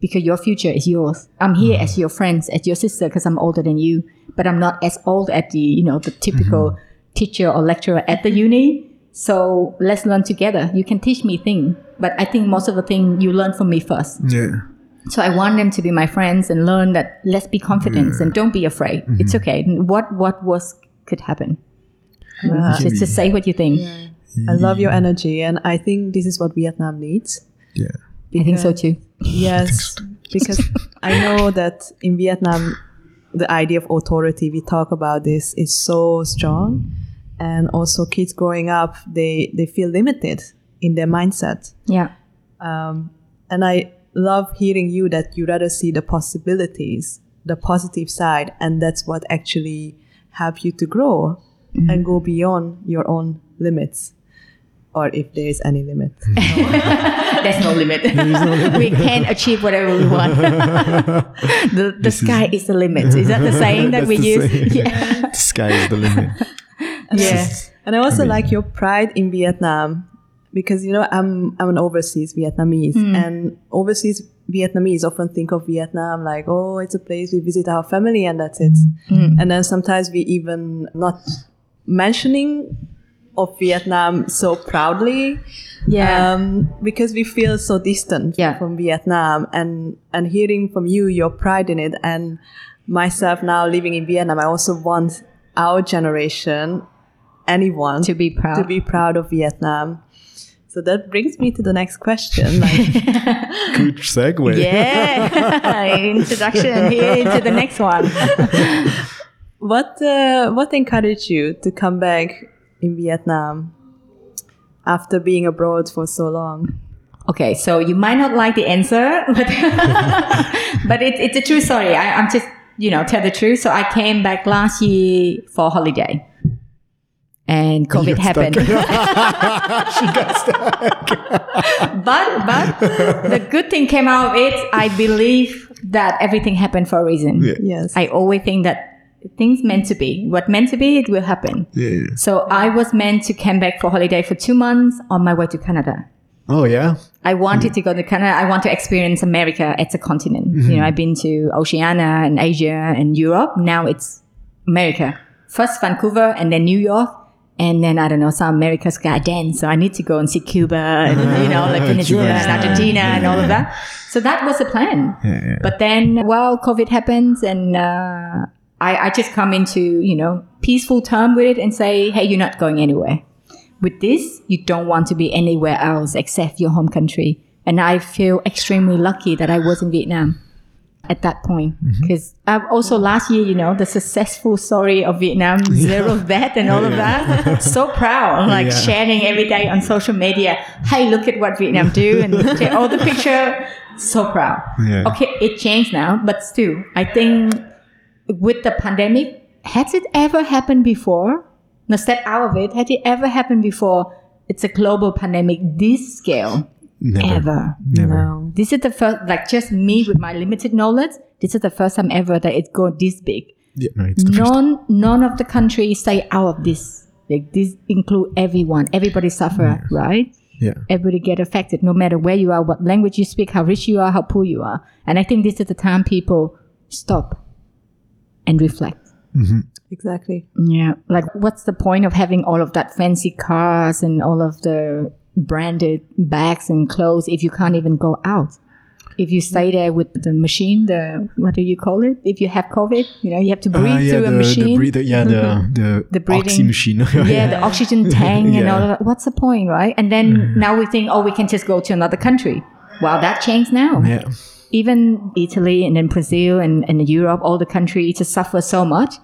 because your future is yours. I'm here mm-hmm. as your friends, as your sister, because I'm older than you, but I'm not as old as the, you know, the typical mm-hmm. teacher or lecturer at the uni. So let's learn together. You can teach me things, but I think most of the thing you learn from me first. Yeah. So I want them to be my friends and learn that let's be confident and don't be afraid. It's mm-hmm. okay. What what was could happen. Just, just say what you think. I love your energy, and I think this is what Vietnam needs. Yeah. I think so too. Yes, because (laughs) I know that in Vietnam, the idea of authority, we talk about this, is so strong. And also, kids growing up, they, they feel limited in their mindset. Yeah. Um, and I love hearing you that you rather see the possibilities, the positive side, and that's what actually help you to grow and go mm-hmm. beyond your own limits, or if there is any limit. (laughs) (laughs) There's no limit. we can achieve whatever we want. (laughs) the the sky is, the limit. Is that the saying that we use? saying. Yeah. the sky is the limit. yeah. And I also like your pride in Vietnam because you know I'm I'm an overseas Vietnamese hmm. and overseas Vietnamese often think of Vietnam like oh it's a place we visit our family and that's it. Hmm. And then sometimes we even not mentioning of Vietnam so proudly. Yeah. Um, because we feel so distant Yeah. from Vietnam and and hearing from you your pride in it and myself now living in Vietnam I also want our generation anyone To be proud. to be proud of Vietnam. So that brings me to the next question. Like, (laughs) Good segue. Yeah. (laughs) Introduction here into the next one. (laughs) what uh, what encouraged you to come back in Vietnam after being abroad for so long? Okay, so you might not like the answer, (laughs) but, but it, it's a true story. I, I'm just, you know, tell the truth. So I came back last year for holiday. And COVID got happened. (laughs) stuck. but but the good thing came out of it. I believe that everything happened for a reason. Yeah. Yes. I always think that things meant to be. What meant to be, it will happen. Yeah, yeah. So I was meant to come back for holiday for two months on my way to Canada. Oh yeah. I wanted to go to Canada. I want to experience America as a continent. You know, I've been to Oceania and Asia and Europe. Now it's America. First Vancouver and then New York. And then I don't know, South America's got dance. So I need to go and see Cuba and, you know, like (laughs) Venezuela and Argentina and all of that. So that was the plan. Yeah, yeah. But then, well, COVID happens and, uh, I, I just come into, you know, peaceful term with it and say, hey, you're not going anywhere. With this, you don't want to be anywhere else except your home country. And I feel extremely lucky that I was in Vietnam at that point. Mm-hmm. Because I've uh, also last year, you know, the successful story of Vietnam, (laughs) zero death and all of that. (laughs) so proud, like Yeah. sharing every day on social media. Hey, look at what Vietnam do and all the picture. So proud. Yeah. Okay, it changed now, but still, I think with the pandemic, has it ever happened before? Now, step out of it. Had it ever happened before? It's a global pandemic this scale Never. ever. Never. No. This is the first, like just me with my limited knowledge. This is the first time ever that it go this big. Yeah, no, it's the first. None, none of the countries stay out of this. Like this include everyone. Everybody suffer, right? Yeah. Everybody get affected, no matter where you are, what language you speak, how rich you are, how poor you are. And I think this is the time people stop and reflect. Mm-hmm. Exactly. Yeah. Like, what's the point of having all of that fancy cars and all of the branded bags and clothes if you can't even go out? If you stay there with the machine, the what do you call it? If you have COVID, you know, you have to ah, breathe Ah, yeah, through the, a machine. The breather, yeah, the mm-hmm. the, The breathing- oxy machine. (laughs) yeah, the oxygen tank and Yeah. all of that. What's the point, right? And then mm-hmm. now we think, oh, we can just go to another country. Wow, that changed now. yeah. Even Italy and then Brazil and, and Europe, all the countries just suffer so much.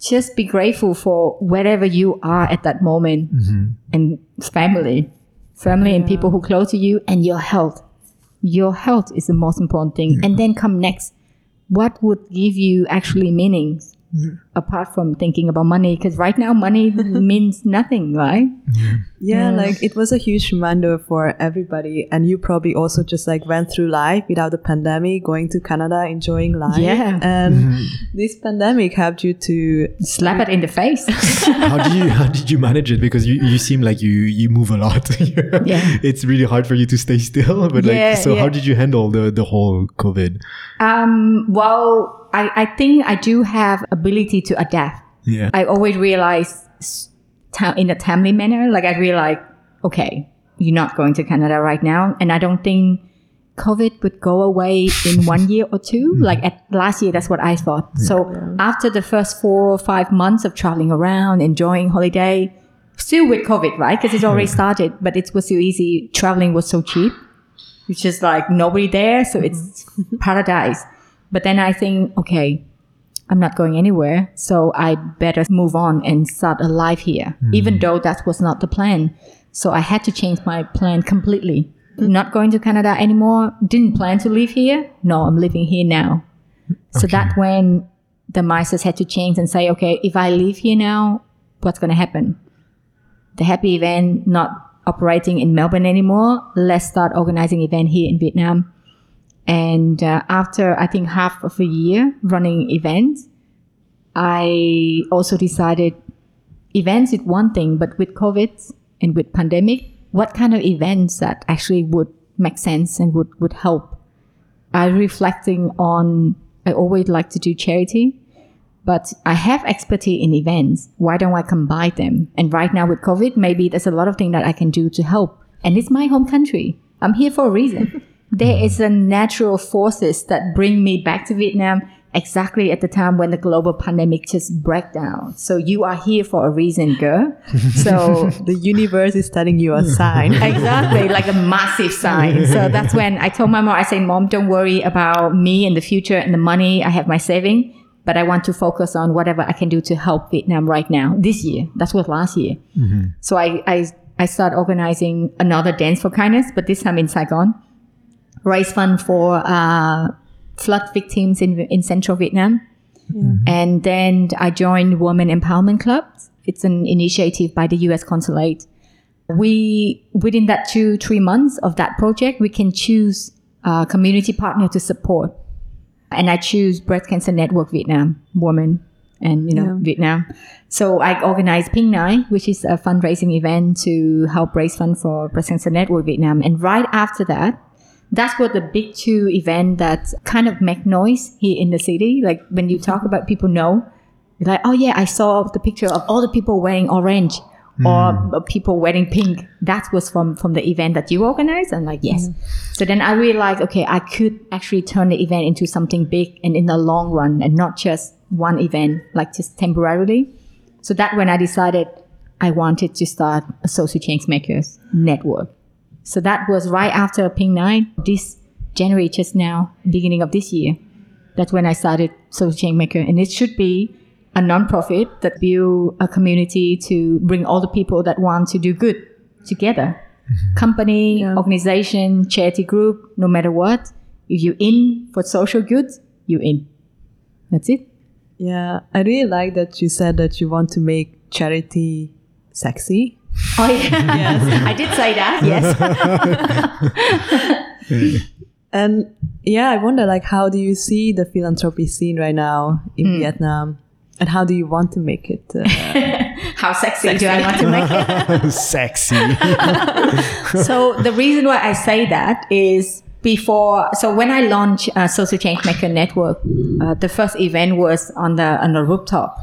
just be grateful for wherever you are at that moment mm-hmm. and family, family and people who close to you and your health. Your health is the most important thing. And then come next. What would give you actually meaning apart from thinking about money? Because right now money (laughs) means nothing, right? Yeah, like it was a huge reminder for everybody. And you probably also just like went through life without the pandemic, going to Canada, enjoying life. Yeah. And this pandemic helped you to Slap it in the face. (laughs) how do you how did you manage it? Because you, you seem like you you move a lot. (laughs) Yeah. It's really hard for you to stay still. But like, Yeah, so how did you handle the the whole COVID? um, well, I, I think I do have ability to adapt. Yeah. I always realize in a timely manner. Like I realize, okay, you're not going to Canada right now, and I don't think COVID would go away in one (laughs) year or two. Hmm. Like at last year, that's what I thought. So after the first four or five months of traveling around, enjoying holiday, still with COVID, right? Because it's already started, but it was so easy. Traveling was so cheap. It's just like nobody there, so it's mm-hmm. (laughs) paradise. But then I think, okay, I'm not going anywhere, so I better move on and start a life here, hmm. even though that was not the plan. So I had to change my plan completely. Not going to Canada anymore. Didn't plan to live here. No, I'm living here now. So that when the mindset had to change and say, okay, if I leave here now, what's going to happen? The happy event not operating in Melbourne anymore. Let's start organizing event here in Vietnam. And uh, after I think half of a year running events, I also decided events is one thing, but with COVID and with pandemic, what kind of events that actually would make sense and would, would help? I reflecting on, I always like to do charity, but I have expertise in events. Why don't I combine them? And right now with COVID, maybe there's a lot of things that I can do to help. And it's my home country. I'm here for a reason. (laughs) there mm-hmm. is a natural forces that bring me back to Vietnam exactly at the time when the global pandemic just break down. So you are here for a reason, girl. (laughs) So the universe is telling you a sign. (laughs) exactly like a massive sign so that's when i told my mom i say mom don't worry about me and the future and the money i have my saving but i want to focus on whatever i can do to help vietnam right now this year that was last year mm-hmm. so I, I i start organizing another dance for kindness but this time in saigon raise fund for uh, flood victims in, in central vietnam. And then i joined women empowerment club. It's an initiative by the us consulate. We within that two three months of that project we can choose a community partner to support. And i choose breast cancer network vietnam Women and you know Yeah. vietnam. So i organized Pink Night which is a fundraising event to help raise fund for breast cancer network vietnam. And right after that that's what the big two event that kind of make noise here in the city like when you talk about people know you're like, oh yeah, I saw the picture of all the people wearing orange or hmm. people wearing pink. That was from from the event that you organized. I'm like, yes. Hmm. So then I realized, okay, I could actually turn the event into something big and in the long run, and not just one event, like just temporarily. So that when I decided I wanted to start a social change makers network. So that was right after Pink Night, this January, just now, beginning of this year. That's when I started Social Change Maker, and it should be a non-profit that build a community to bring all the people that want to do good together. Mm-hmm. Company, Yeah. organization, charity group, no matter what. If you're in for social good, you're in. That's it. yeah, I really like that you said that you want to make charity sexy. Oh yeah, I did say that. Yes. (laughs) And yeah, I wonder like how do you see the philanthropy scene right now in Hmm. Vietnam? And how do you want to make it? Uh, (laughs) How sexy, do I want to make it? (laughs) Sexy. so the reason why I say that is before. So when I launched uh, Social Change Maker Network, uh, the first event was on the on the rooftop,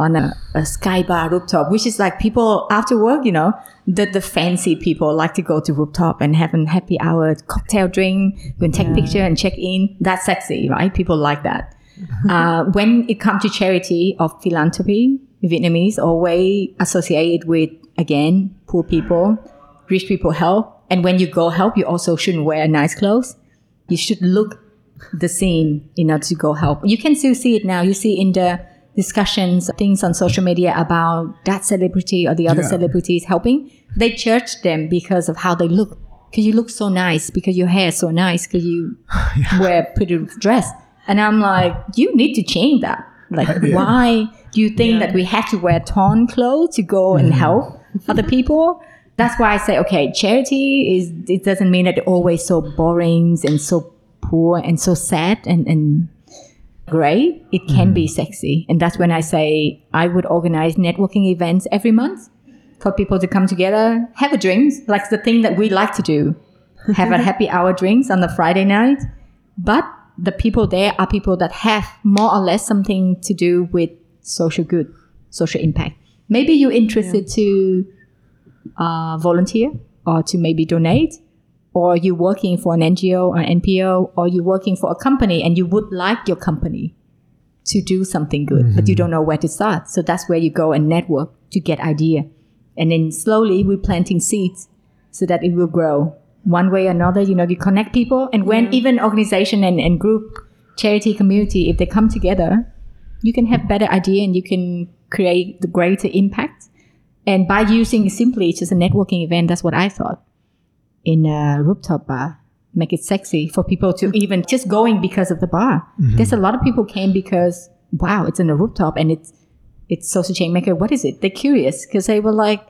on a, a sky bar rooftop, which is like people after work, you know, the the fancy people like to go to rooftop and have a happy hour, cocktail drink, go and take picture and check in. That's sexy, right? People like that. (laughs) uh, when it comes to charity of philanthropy, Vietnamese always associated with again poor people, rich people help, and when you go help, you also shouldn't wear nice clothes. You should look the scene in order to go help. You can still see it now. You see in the discussions, things on social media about that celebrity or the other Yeah. celebrities helping, they judge them because of how they look. Because you look so nice, because your hair is so nice, because you (laughs) wear pretty dress. And I'm like, you need to change that. Like, (laughs) why do you think that we have to wear torn clothes to go and mm. help (laughs) other people? That's why I say, okay, charity is, it doesn't mean that it's always so boring and so poor and so sad and, and gray. It can be sexy. And that's when I say I would organize networking events every month for people to come together, have a drink, like the thing that we like to do. (laughs) Have a happy hour drinks on the Friday night. But the people there are people that have more or less something to do with social good, social impact. Maybe you're interested to uh, volunteer or to maybe donate, or you're working for an NGO or an NPO, or you're working for a company and you would like your company to do something good, but you mm-hmm. don't know where to start. So that's where you go and network to get idea. And then slowly we're planting seeds so that it will grow. One way or another, you know, you connect people. And when even organization and, and group, charity community, if they come together, you can have better idea and you can create the greater impact. And by using simply just a networking event, that's what I thought in a rooftop bar. Make it sexy for people to even just going because of the bar. Mm-hmm. There's a lot of people came because wow, it's in a rooftop and it's it's Social Change Maker. What is it? They're curious because they were like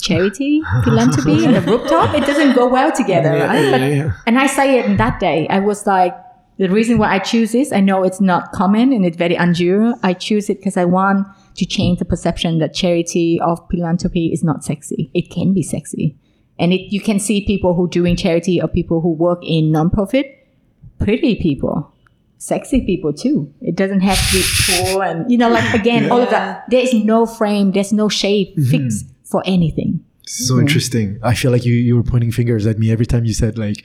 charity, (laughs) philanthropy, and a rooftop. It doesn't go well together, right? But, And I say it that day. I was like, the reason why I choose this, I know it's not common and it's very unusual. I choose it because I want to change the perception that charity of philanthropy is not sexy. It can be sexy. And it, you can see people who doing charity or people who work in nonprofit, pretty people, sexy people too. It doesn't have to be poor and, you know, like again, all of that. There is no frame, there's no shape mm-hmm. fixed for anything. So mm-hmm. interesting. I feel like you, you were pointing fingers at me every time you said like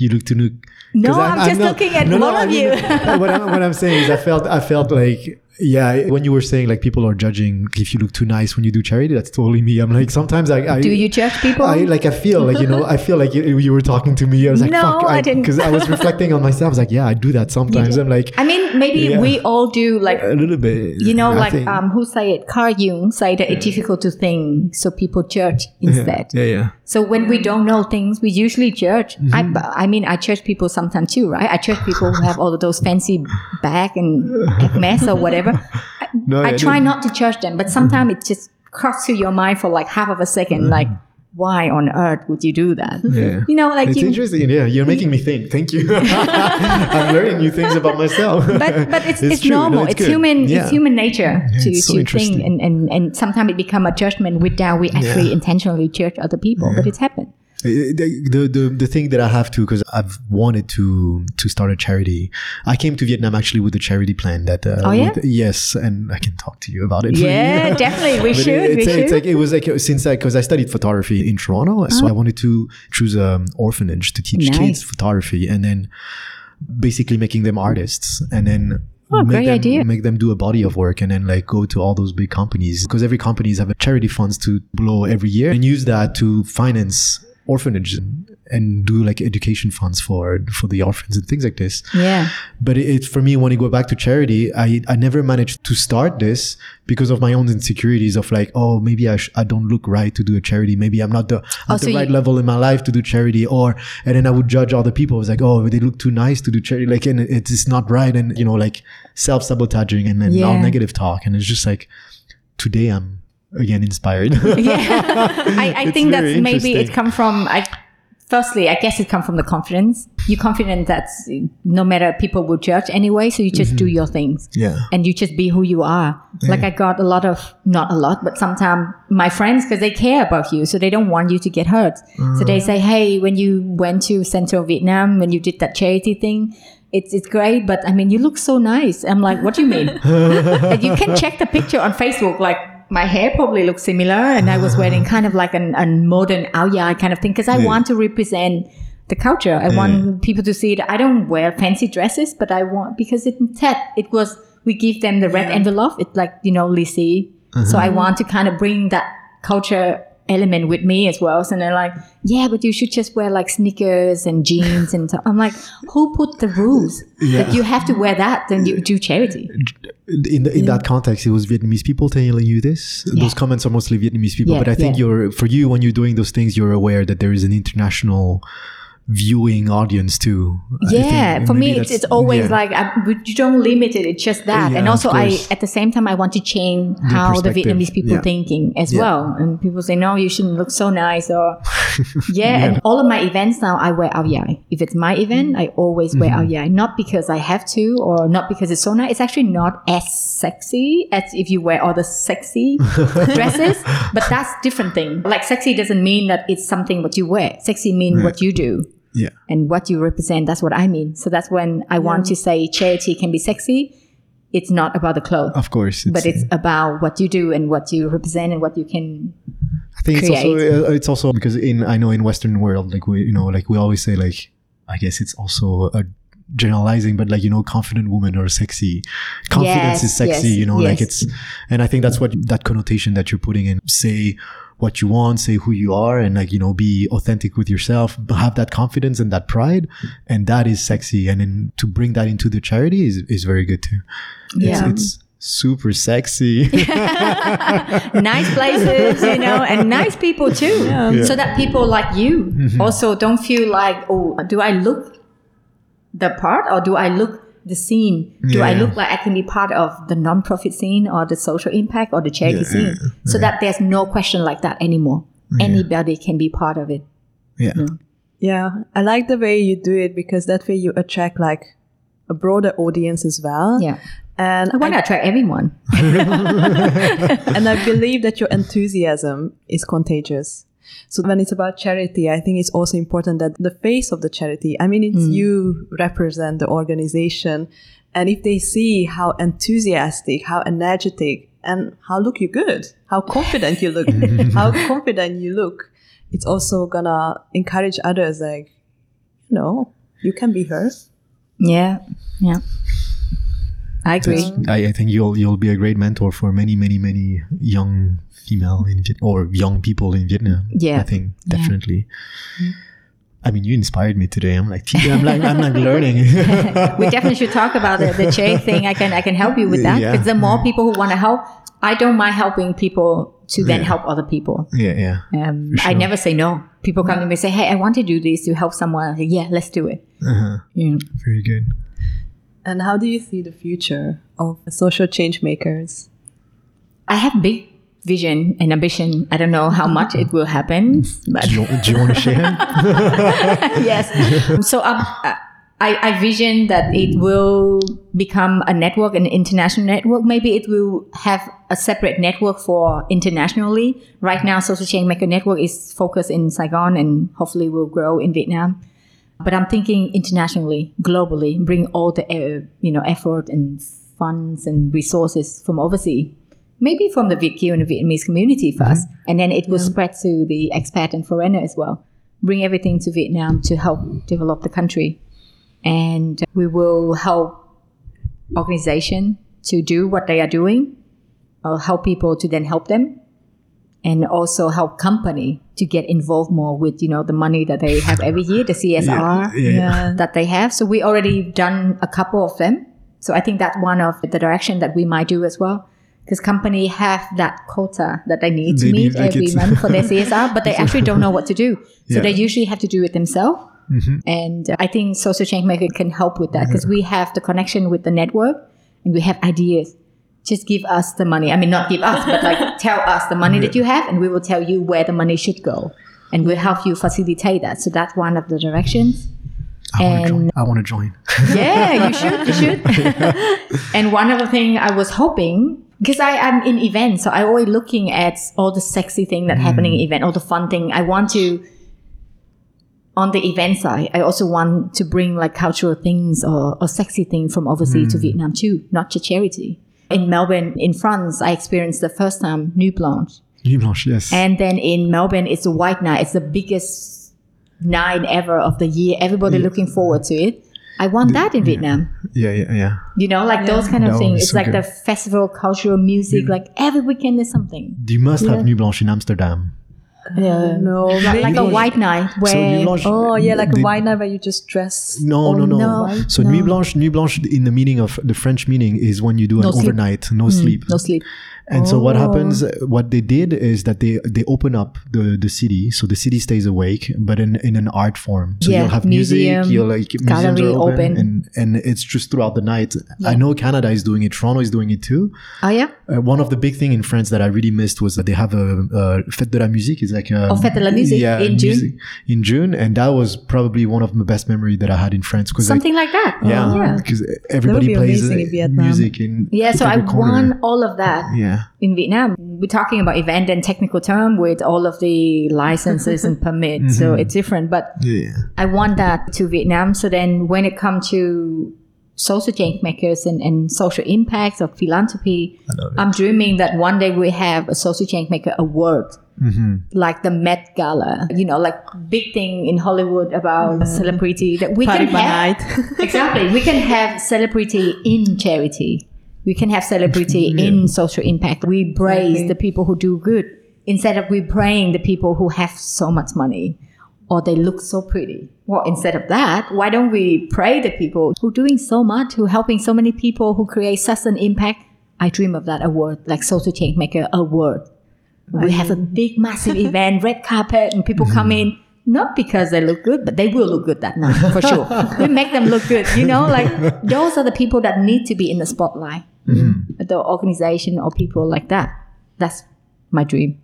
you look to look. No, 'cause I'm just looking at one I of mean, you. (laughs) what, I'm, what I'm saying is, I felt, I felt like, yeah, when you were saying like people are judging if you look too nice when you do charity, that's totally me. I'm like sometimes I, I Do you judge people? I like I feel like you know I feel like you, you were talking to me. I was like, No, fuck, I didn't. because I was reflecting on myself. I was like, yeah, I do that sometimes. I'm like I mean, maybe Yeah. we all do like a little bit. you know, I like think. um, who say it? Carl Jung say that it's difficult to think, so people judge instead. yeah, yeah. So when we don't know things, we usually judge. Mm-hmm. I, I mean, I judge people sometimes too, right? I judge people who have all of those fancy bag and (laughs) mess or whatever. (laughs) No, I yeah, try no. not to judge them, but sometimes it just crosses through your mind for like half of a second, like, why on earth would you do that? Mm-hmm. (laughs) Yeah. You know, like It's you, interesting. Yeah, you're making me think. Thank you. (laughs) I'm learning new things about myself. but but it's, it's, true. No, normal. it's human. Yeah. It's human nature to, so to think, and, and, and sometimes it become a judgment without we actually Yeah. intentionally judge other people. But it's happened. The, the the thing that I have to because I've wanted to to start a charity. I came to Vietnam actually with a charity plan that. Uh, Oh, yeah? with- yes, and I can talk to you about it. (laughs) Yeah, definitely. We (laughs) should. It's, we it's like it was like since I because I studied photography in Toronto, so I wanted to choose an orphanage to teach Nice. kids photography, and then basically making them artists, and then. Oh, make great them, idea. Make them do a body of work and then like go to all those big companies because every companies have a charity funds to blow every year and use that to finance orphanages and, and do like education funds for for the orphans and things like this. yeah. But it, it's for me when you go back to charity, I I never managed to start this because of my own insecurities of like, oh, maybe I sh- I don't look right to do a charity. Maybe I'm not the Oh, at so the right you- level in my life to do charity, or and then I would judge other people. I was like, oh, they look too nice to do charity, like, and it's it's not right, and you know, like self sabotaging and then all negative talk, and it's just like today I'm again inspired. (laughs) yeah. I, I (laughs) think that's maybe it come from I firstly, I guess it come from the confidence. You're confident that no matter people will judge anyway, so you just do your things. Mm-hmm. Yeah. And you just be who you are. Like I got a lot of not a lot, but sometimes my friends because they care about you, so they don't want you to get hurt. So Mm. they say, "Hey, when you went to Central Vietnam, when you did that charity thing, it's it's great, but I mean, you look so nice." I'm like, "What do you mean?" (laughs) And you can check the picture on Facebook. Like my hair probably looks similar, and I was wearing ah. kind of like an, a modern ao kind of thing because I want to represent the culture. I want people to see that I don't wear fancy dresses, but I want because it Tet it was we give them the red envelope. It's like you know li xi. So I mm-hmm. want to kind of bring that culture element with me as well. So they're like, yeah, but you should just wear like sneakers and jeans. And so I'm like, who put the rules that you have to wear that? Then you do charity. in the, in that context, it was Vietnamese people telling you this. Those comments are mostly Vietnamese people, Yeah, but I think yeah. you're for you when you're doing those things, you're aware that there is an international viewing audience too. Yeah, for me, it's, it's always yeah. like I, you don't limit it. It's just that, Yeah, and also I at the same time I want to change how the Vietnamese people yeah. thinking as well. And people say no, you shouldn't look so nice or (laughs) yeah. And all of my events now I wear ao dai. If it's my event, I always wear Mm-hmm. ao dai. Not because I have to or not because it's so nice. It's actually not as sexy as if you wear all the sexy (laughs) dresses. But that's different thing. Like sexy doesn't mean that it's something what you wear. Sexy mean what you do yeah. and what you represent. That's what I mean. So that's when I want to say charity can be sexy. It's not about the clothes, Of course, but it's about what you do and what you represent and what you can. I think it's also uh, it's also because in I know in Western world like we you know like we always say like I guess it's also a generalizing but like you know confident woman or sexy confidence Yes, is sexy yes, you know like it's and I think that's what that connotation that you're putting in say what you want say who you are and like you know be authentic with yourself have that confidence and that pride and that is sexy and then to bring that into the charity is is very good too it's, Yeah. it's super sexy (laughs) nice places, you know, and nice people too. Yeah, So that people like you Mm-hmm. also don't feel like, oh, do I look the part or do I look the scene? Do I look like I can be part of the non-profit scene or the social impact or the charity Yeah, scene? So that there's no question like that anymore. Anybody can be part of it. yeah mm. Yeah, I like the way you do it because that way you attract like a broader audience as well. Yeah. And I want to attract everyone. (laughs) (laughs) and I believe that your enthusiasm is contagious. So when it's about charity, I think it's also important that the face of the charity, I mean, it's mm. you represent the organization. And if they see how enthusiastic, how energetic, and how look you good, how confident you look, (laughs) how confident you look, it's also gonna encourage others like, you know, you can be her. Yeah. Yeah. I agree. I, I think you'll you'll be a great mentor for many many many young female in Viet- or young people in Vietnam. Yeah. I think definitely. I mean, you inspired me today. I'm like, I'm like, I'm like (laughs) learning. (laughs) we definitely should talk about the, the charity thing. I can I can help you with that Yeah. because the more people who want to help, I don't mind helping people to then Yeah. help other people. yeah, yeah. Um, I never say no. People come to me and say, "Hey, I want to do this to help someone." Say, "Yeah, let's do it." Uh-huh. Yeah. Very good. And how do you see the future of social change makers? I have big vision and ambition. I don't know how much it will happen, but Do you, do you want to share? (laughs) yes. So um, I, I vision that it will become a network, an international network. Maybe it will have a separate network for internationally. Right now, Social Change Maker Network is focused in Saigon and hopefully will grow in Vietnam. But I'm thinking internationally, globally, bring all the uh, you know effort and funds and resources from overseas. Maybe from the Viet Kieu and the Vietnamese community 1st and then it will spread to the expat and foreigner as well. Bring everything to Vietnam to help develop the country, and we will help organization to do what they are doing, or help people to then help them, and also help company to get involved more with you know the money that they have every year, the CSR (laughs) Yeah, yeah, yeah. that they have. So we already done a couple of them. So I think that's one of the direction that we might do as well. Because company have that quota that they need to meet need, every month for their (laughs) CSR, but they actually don't know what to do. So they usually have to do it themselves. And uh, I think Social Change Maker can help with that because we have the connection with the network and we have ideas. Just give us the money. I mean, not give us, but like (laughs) tell us the money that you have, and we will tell you where the money should go, and we'll help you facilitate that. So that's one of the directions. I want to And- join. I want to join. Yeah, you should. You should. (laughs) and one other thing I was hoping because I am in events, so I always looking at all the sexy thing that happening in mm. event, all the fun thing. I want to on the event side. I also want to bring like cultural things or, or sexy thing from overseas to mm. Vietnam too, not just charity. In Melbourne, in France, I experienced the first time Nuit Blanche. Nuit Blanche, yes. And then in Melbourne, it's a white night. It's the biggest night ever of the year. Everybody looking forward to it. I want that in Vietnam. yeah, yeah, yeah. You know, like those kind of That would things. be It's so like good. the festival, cultural music. Like every weekend is something. You must have Nuit Blanche in Amsterdam. Yeah. No, like, like a white night So where Nuit Blanche. Oh yeah, like a white night where you just dress. No, no, no. no, So no. Nuit Blanche, Nuit Blanche, in the meaning of the French meaning is when you do an No sleep. overnight, no mm. sleep. no sleep. And so what Oh. happens? uh, What they did is that they they open up the the city, so the city stays awake, but in in an art form. So Yeah, you'll have museum, music, you'll like museums are open, open. and and it's just throughout the night. I know Canada is doing it, Toronto is doing it too. Oh yeah. Uh, one of the big thing in France that I really missed was that they have a, a fête de la musique. Is like a Oh, Fête de la musique in June? music- in June, and that was probably one of the best memory that I had in France Something like that. yeah, yeah. because everybody be plays amazing uh, in music in Yeah, so I corner. won all of that Yeah, in Vietnam. We're talking about event and technical term with all of the licenses and (laughs) permits, so it's different. But yeah. I want that to Vietnam. So then when it comes to social change makers and, and social impacts of philanthropy. I'm dreaming that one day we have a social change maker award. Like the Met Gala, you know, like big thing in Hollywood about celebrity that we Party can have. (laughs) exactly. We can have celebrity in charity. We can have celebrity in social impact. We praise Exactly. the people who do good instead of we praying the people who have so much money or they look so pretty. Well, instead of that, why don't we pray the people who doing so much, who helping so many people, who create such an impact? I dream of that award, like social change maker award. We have a big, massive (laughs) event, red carpet, and people come in not because they look good, but they will look good that night for sure. (laughs) we make them look good, you know. Like those are the people that need to be in the spotlight. The organization or people like that. That's my dream.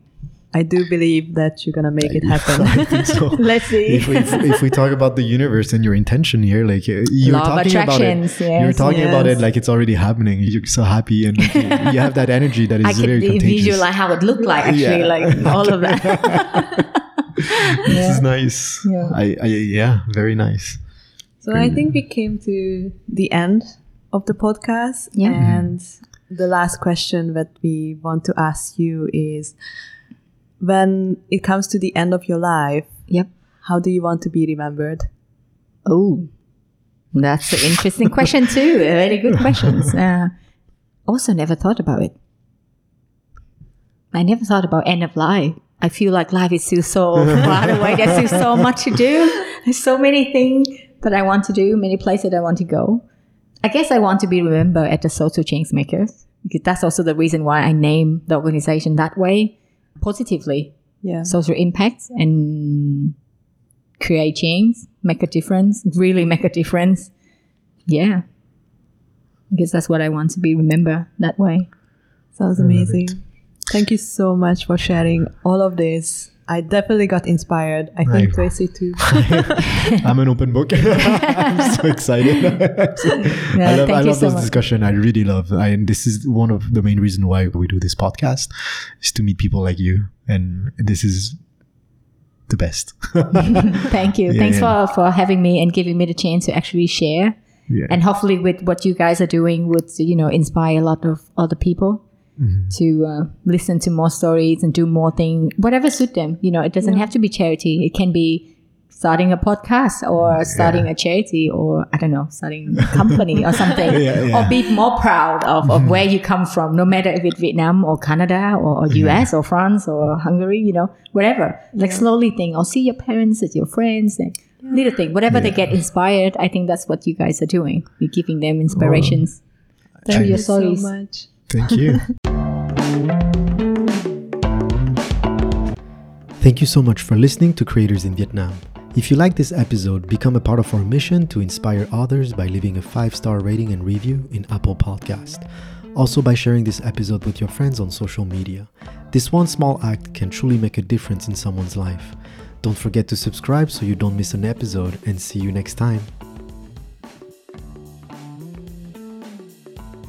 I do believe that you're gonna make it happen. (laughs) So. (laughs) Let's see. if, we, if, if we talk about the universe and your intention here, like uh, you're Law talking about it, attractions, you're yes, talking about it like it's already happening. You're so happy and like, you, you have that energy that is I can very vi- contagious. visualize how it looked like actually, Yeah. like (laughs) all of that. This is nice. Yeah. I, I, yeah, very nice. So I think we came to the end of the podcast. Yeah. And the last question that we want to ask you is when it comes to the end of your life, yep. how do you want to be remembered? Oh, that's an interesting question too. Very good questions. (laughs) Uh, also, never thought about it. I never thought about end of life. I feel like life is still so (laughs) far away. There's still so much to do. There's so many things that I want to do, many places I want to go. I guess I want to be remembered as the social change makers because that's also the reason why I name the organization that way, positively Yeah. social impact and create change, make a difference, really make a difference. Yeah. I guess that's what I want to be remembered that way. Sounds amazing. Thank you so much for sharing all of this. I definitely got inspired. I think Tracy too. (laughs) I'm an open book. (laughs) I'm so excited. I love, I love so those much. discussion. I really love. I, and this is one of the main reason why we do this podcast is to meet people like you. And this is the best. (laughs) Thank you. Yeah, Thanks yeah. for, for having me and giving me the chance to actually share. yeah. And hopefully with what you guys are doing would, you know, inspire a lot of other people Mm-hmm. to uh, listen to more stories and do more things, whatever suit them. You know, it doesn't have to be charity. It can be starting a podcast or starting a charity or I don't know, starting a company or (laughs) something. Yeah, yeah. Or be more proud of, of where you come from, no matter if it's Vietnam or Canada or, or US or France or Hungary, you know, whatever. Like slowly think, or see your parents, as your friends, and little thing. Whatever they get inspired, I think that's what you guys are doing. You're giving them inspirations through Thank your you so stories. much. Thank you. (laughs) Thank you so much for listening to Creators in Vietnam. If you like this episode, become a part of our mission to inspire others by leaving a five star rating and review in Apple Podcast. Also, by sharing this episode with your friends on social media. This one small act can truly make a difference in someone's life. Don't forget to subscribe so you don't miss an episode, and see you next time.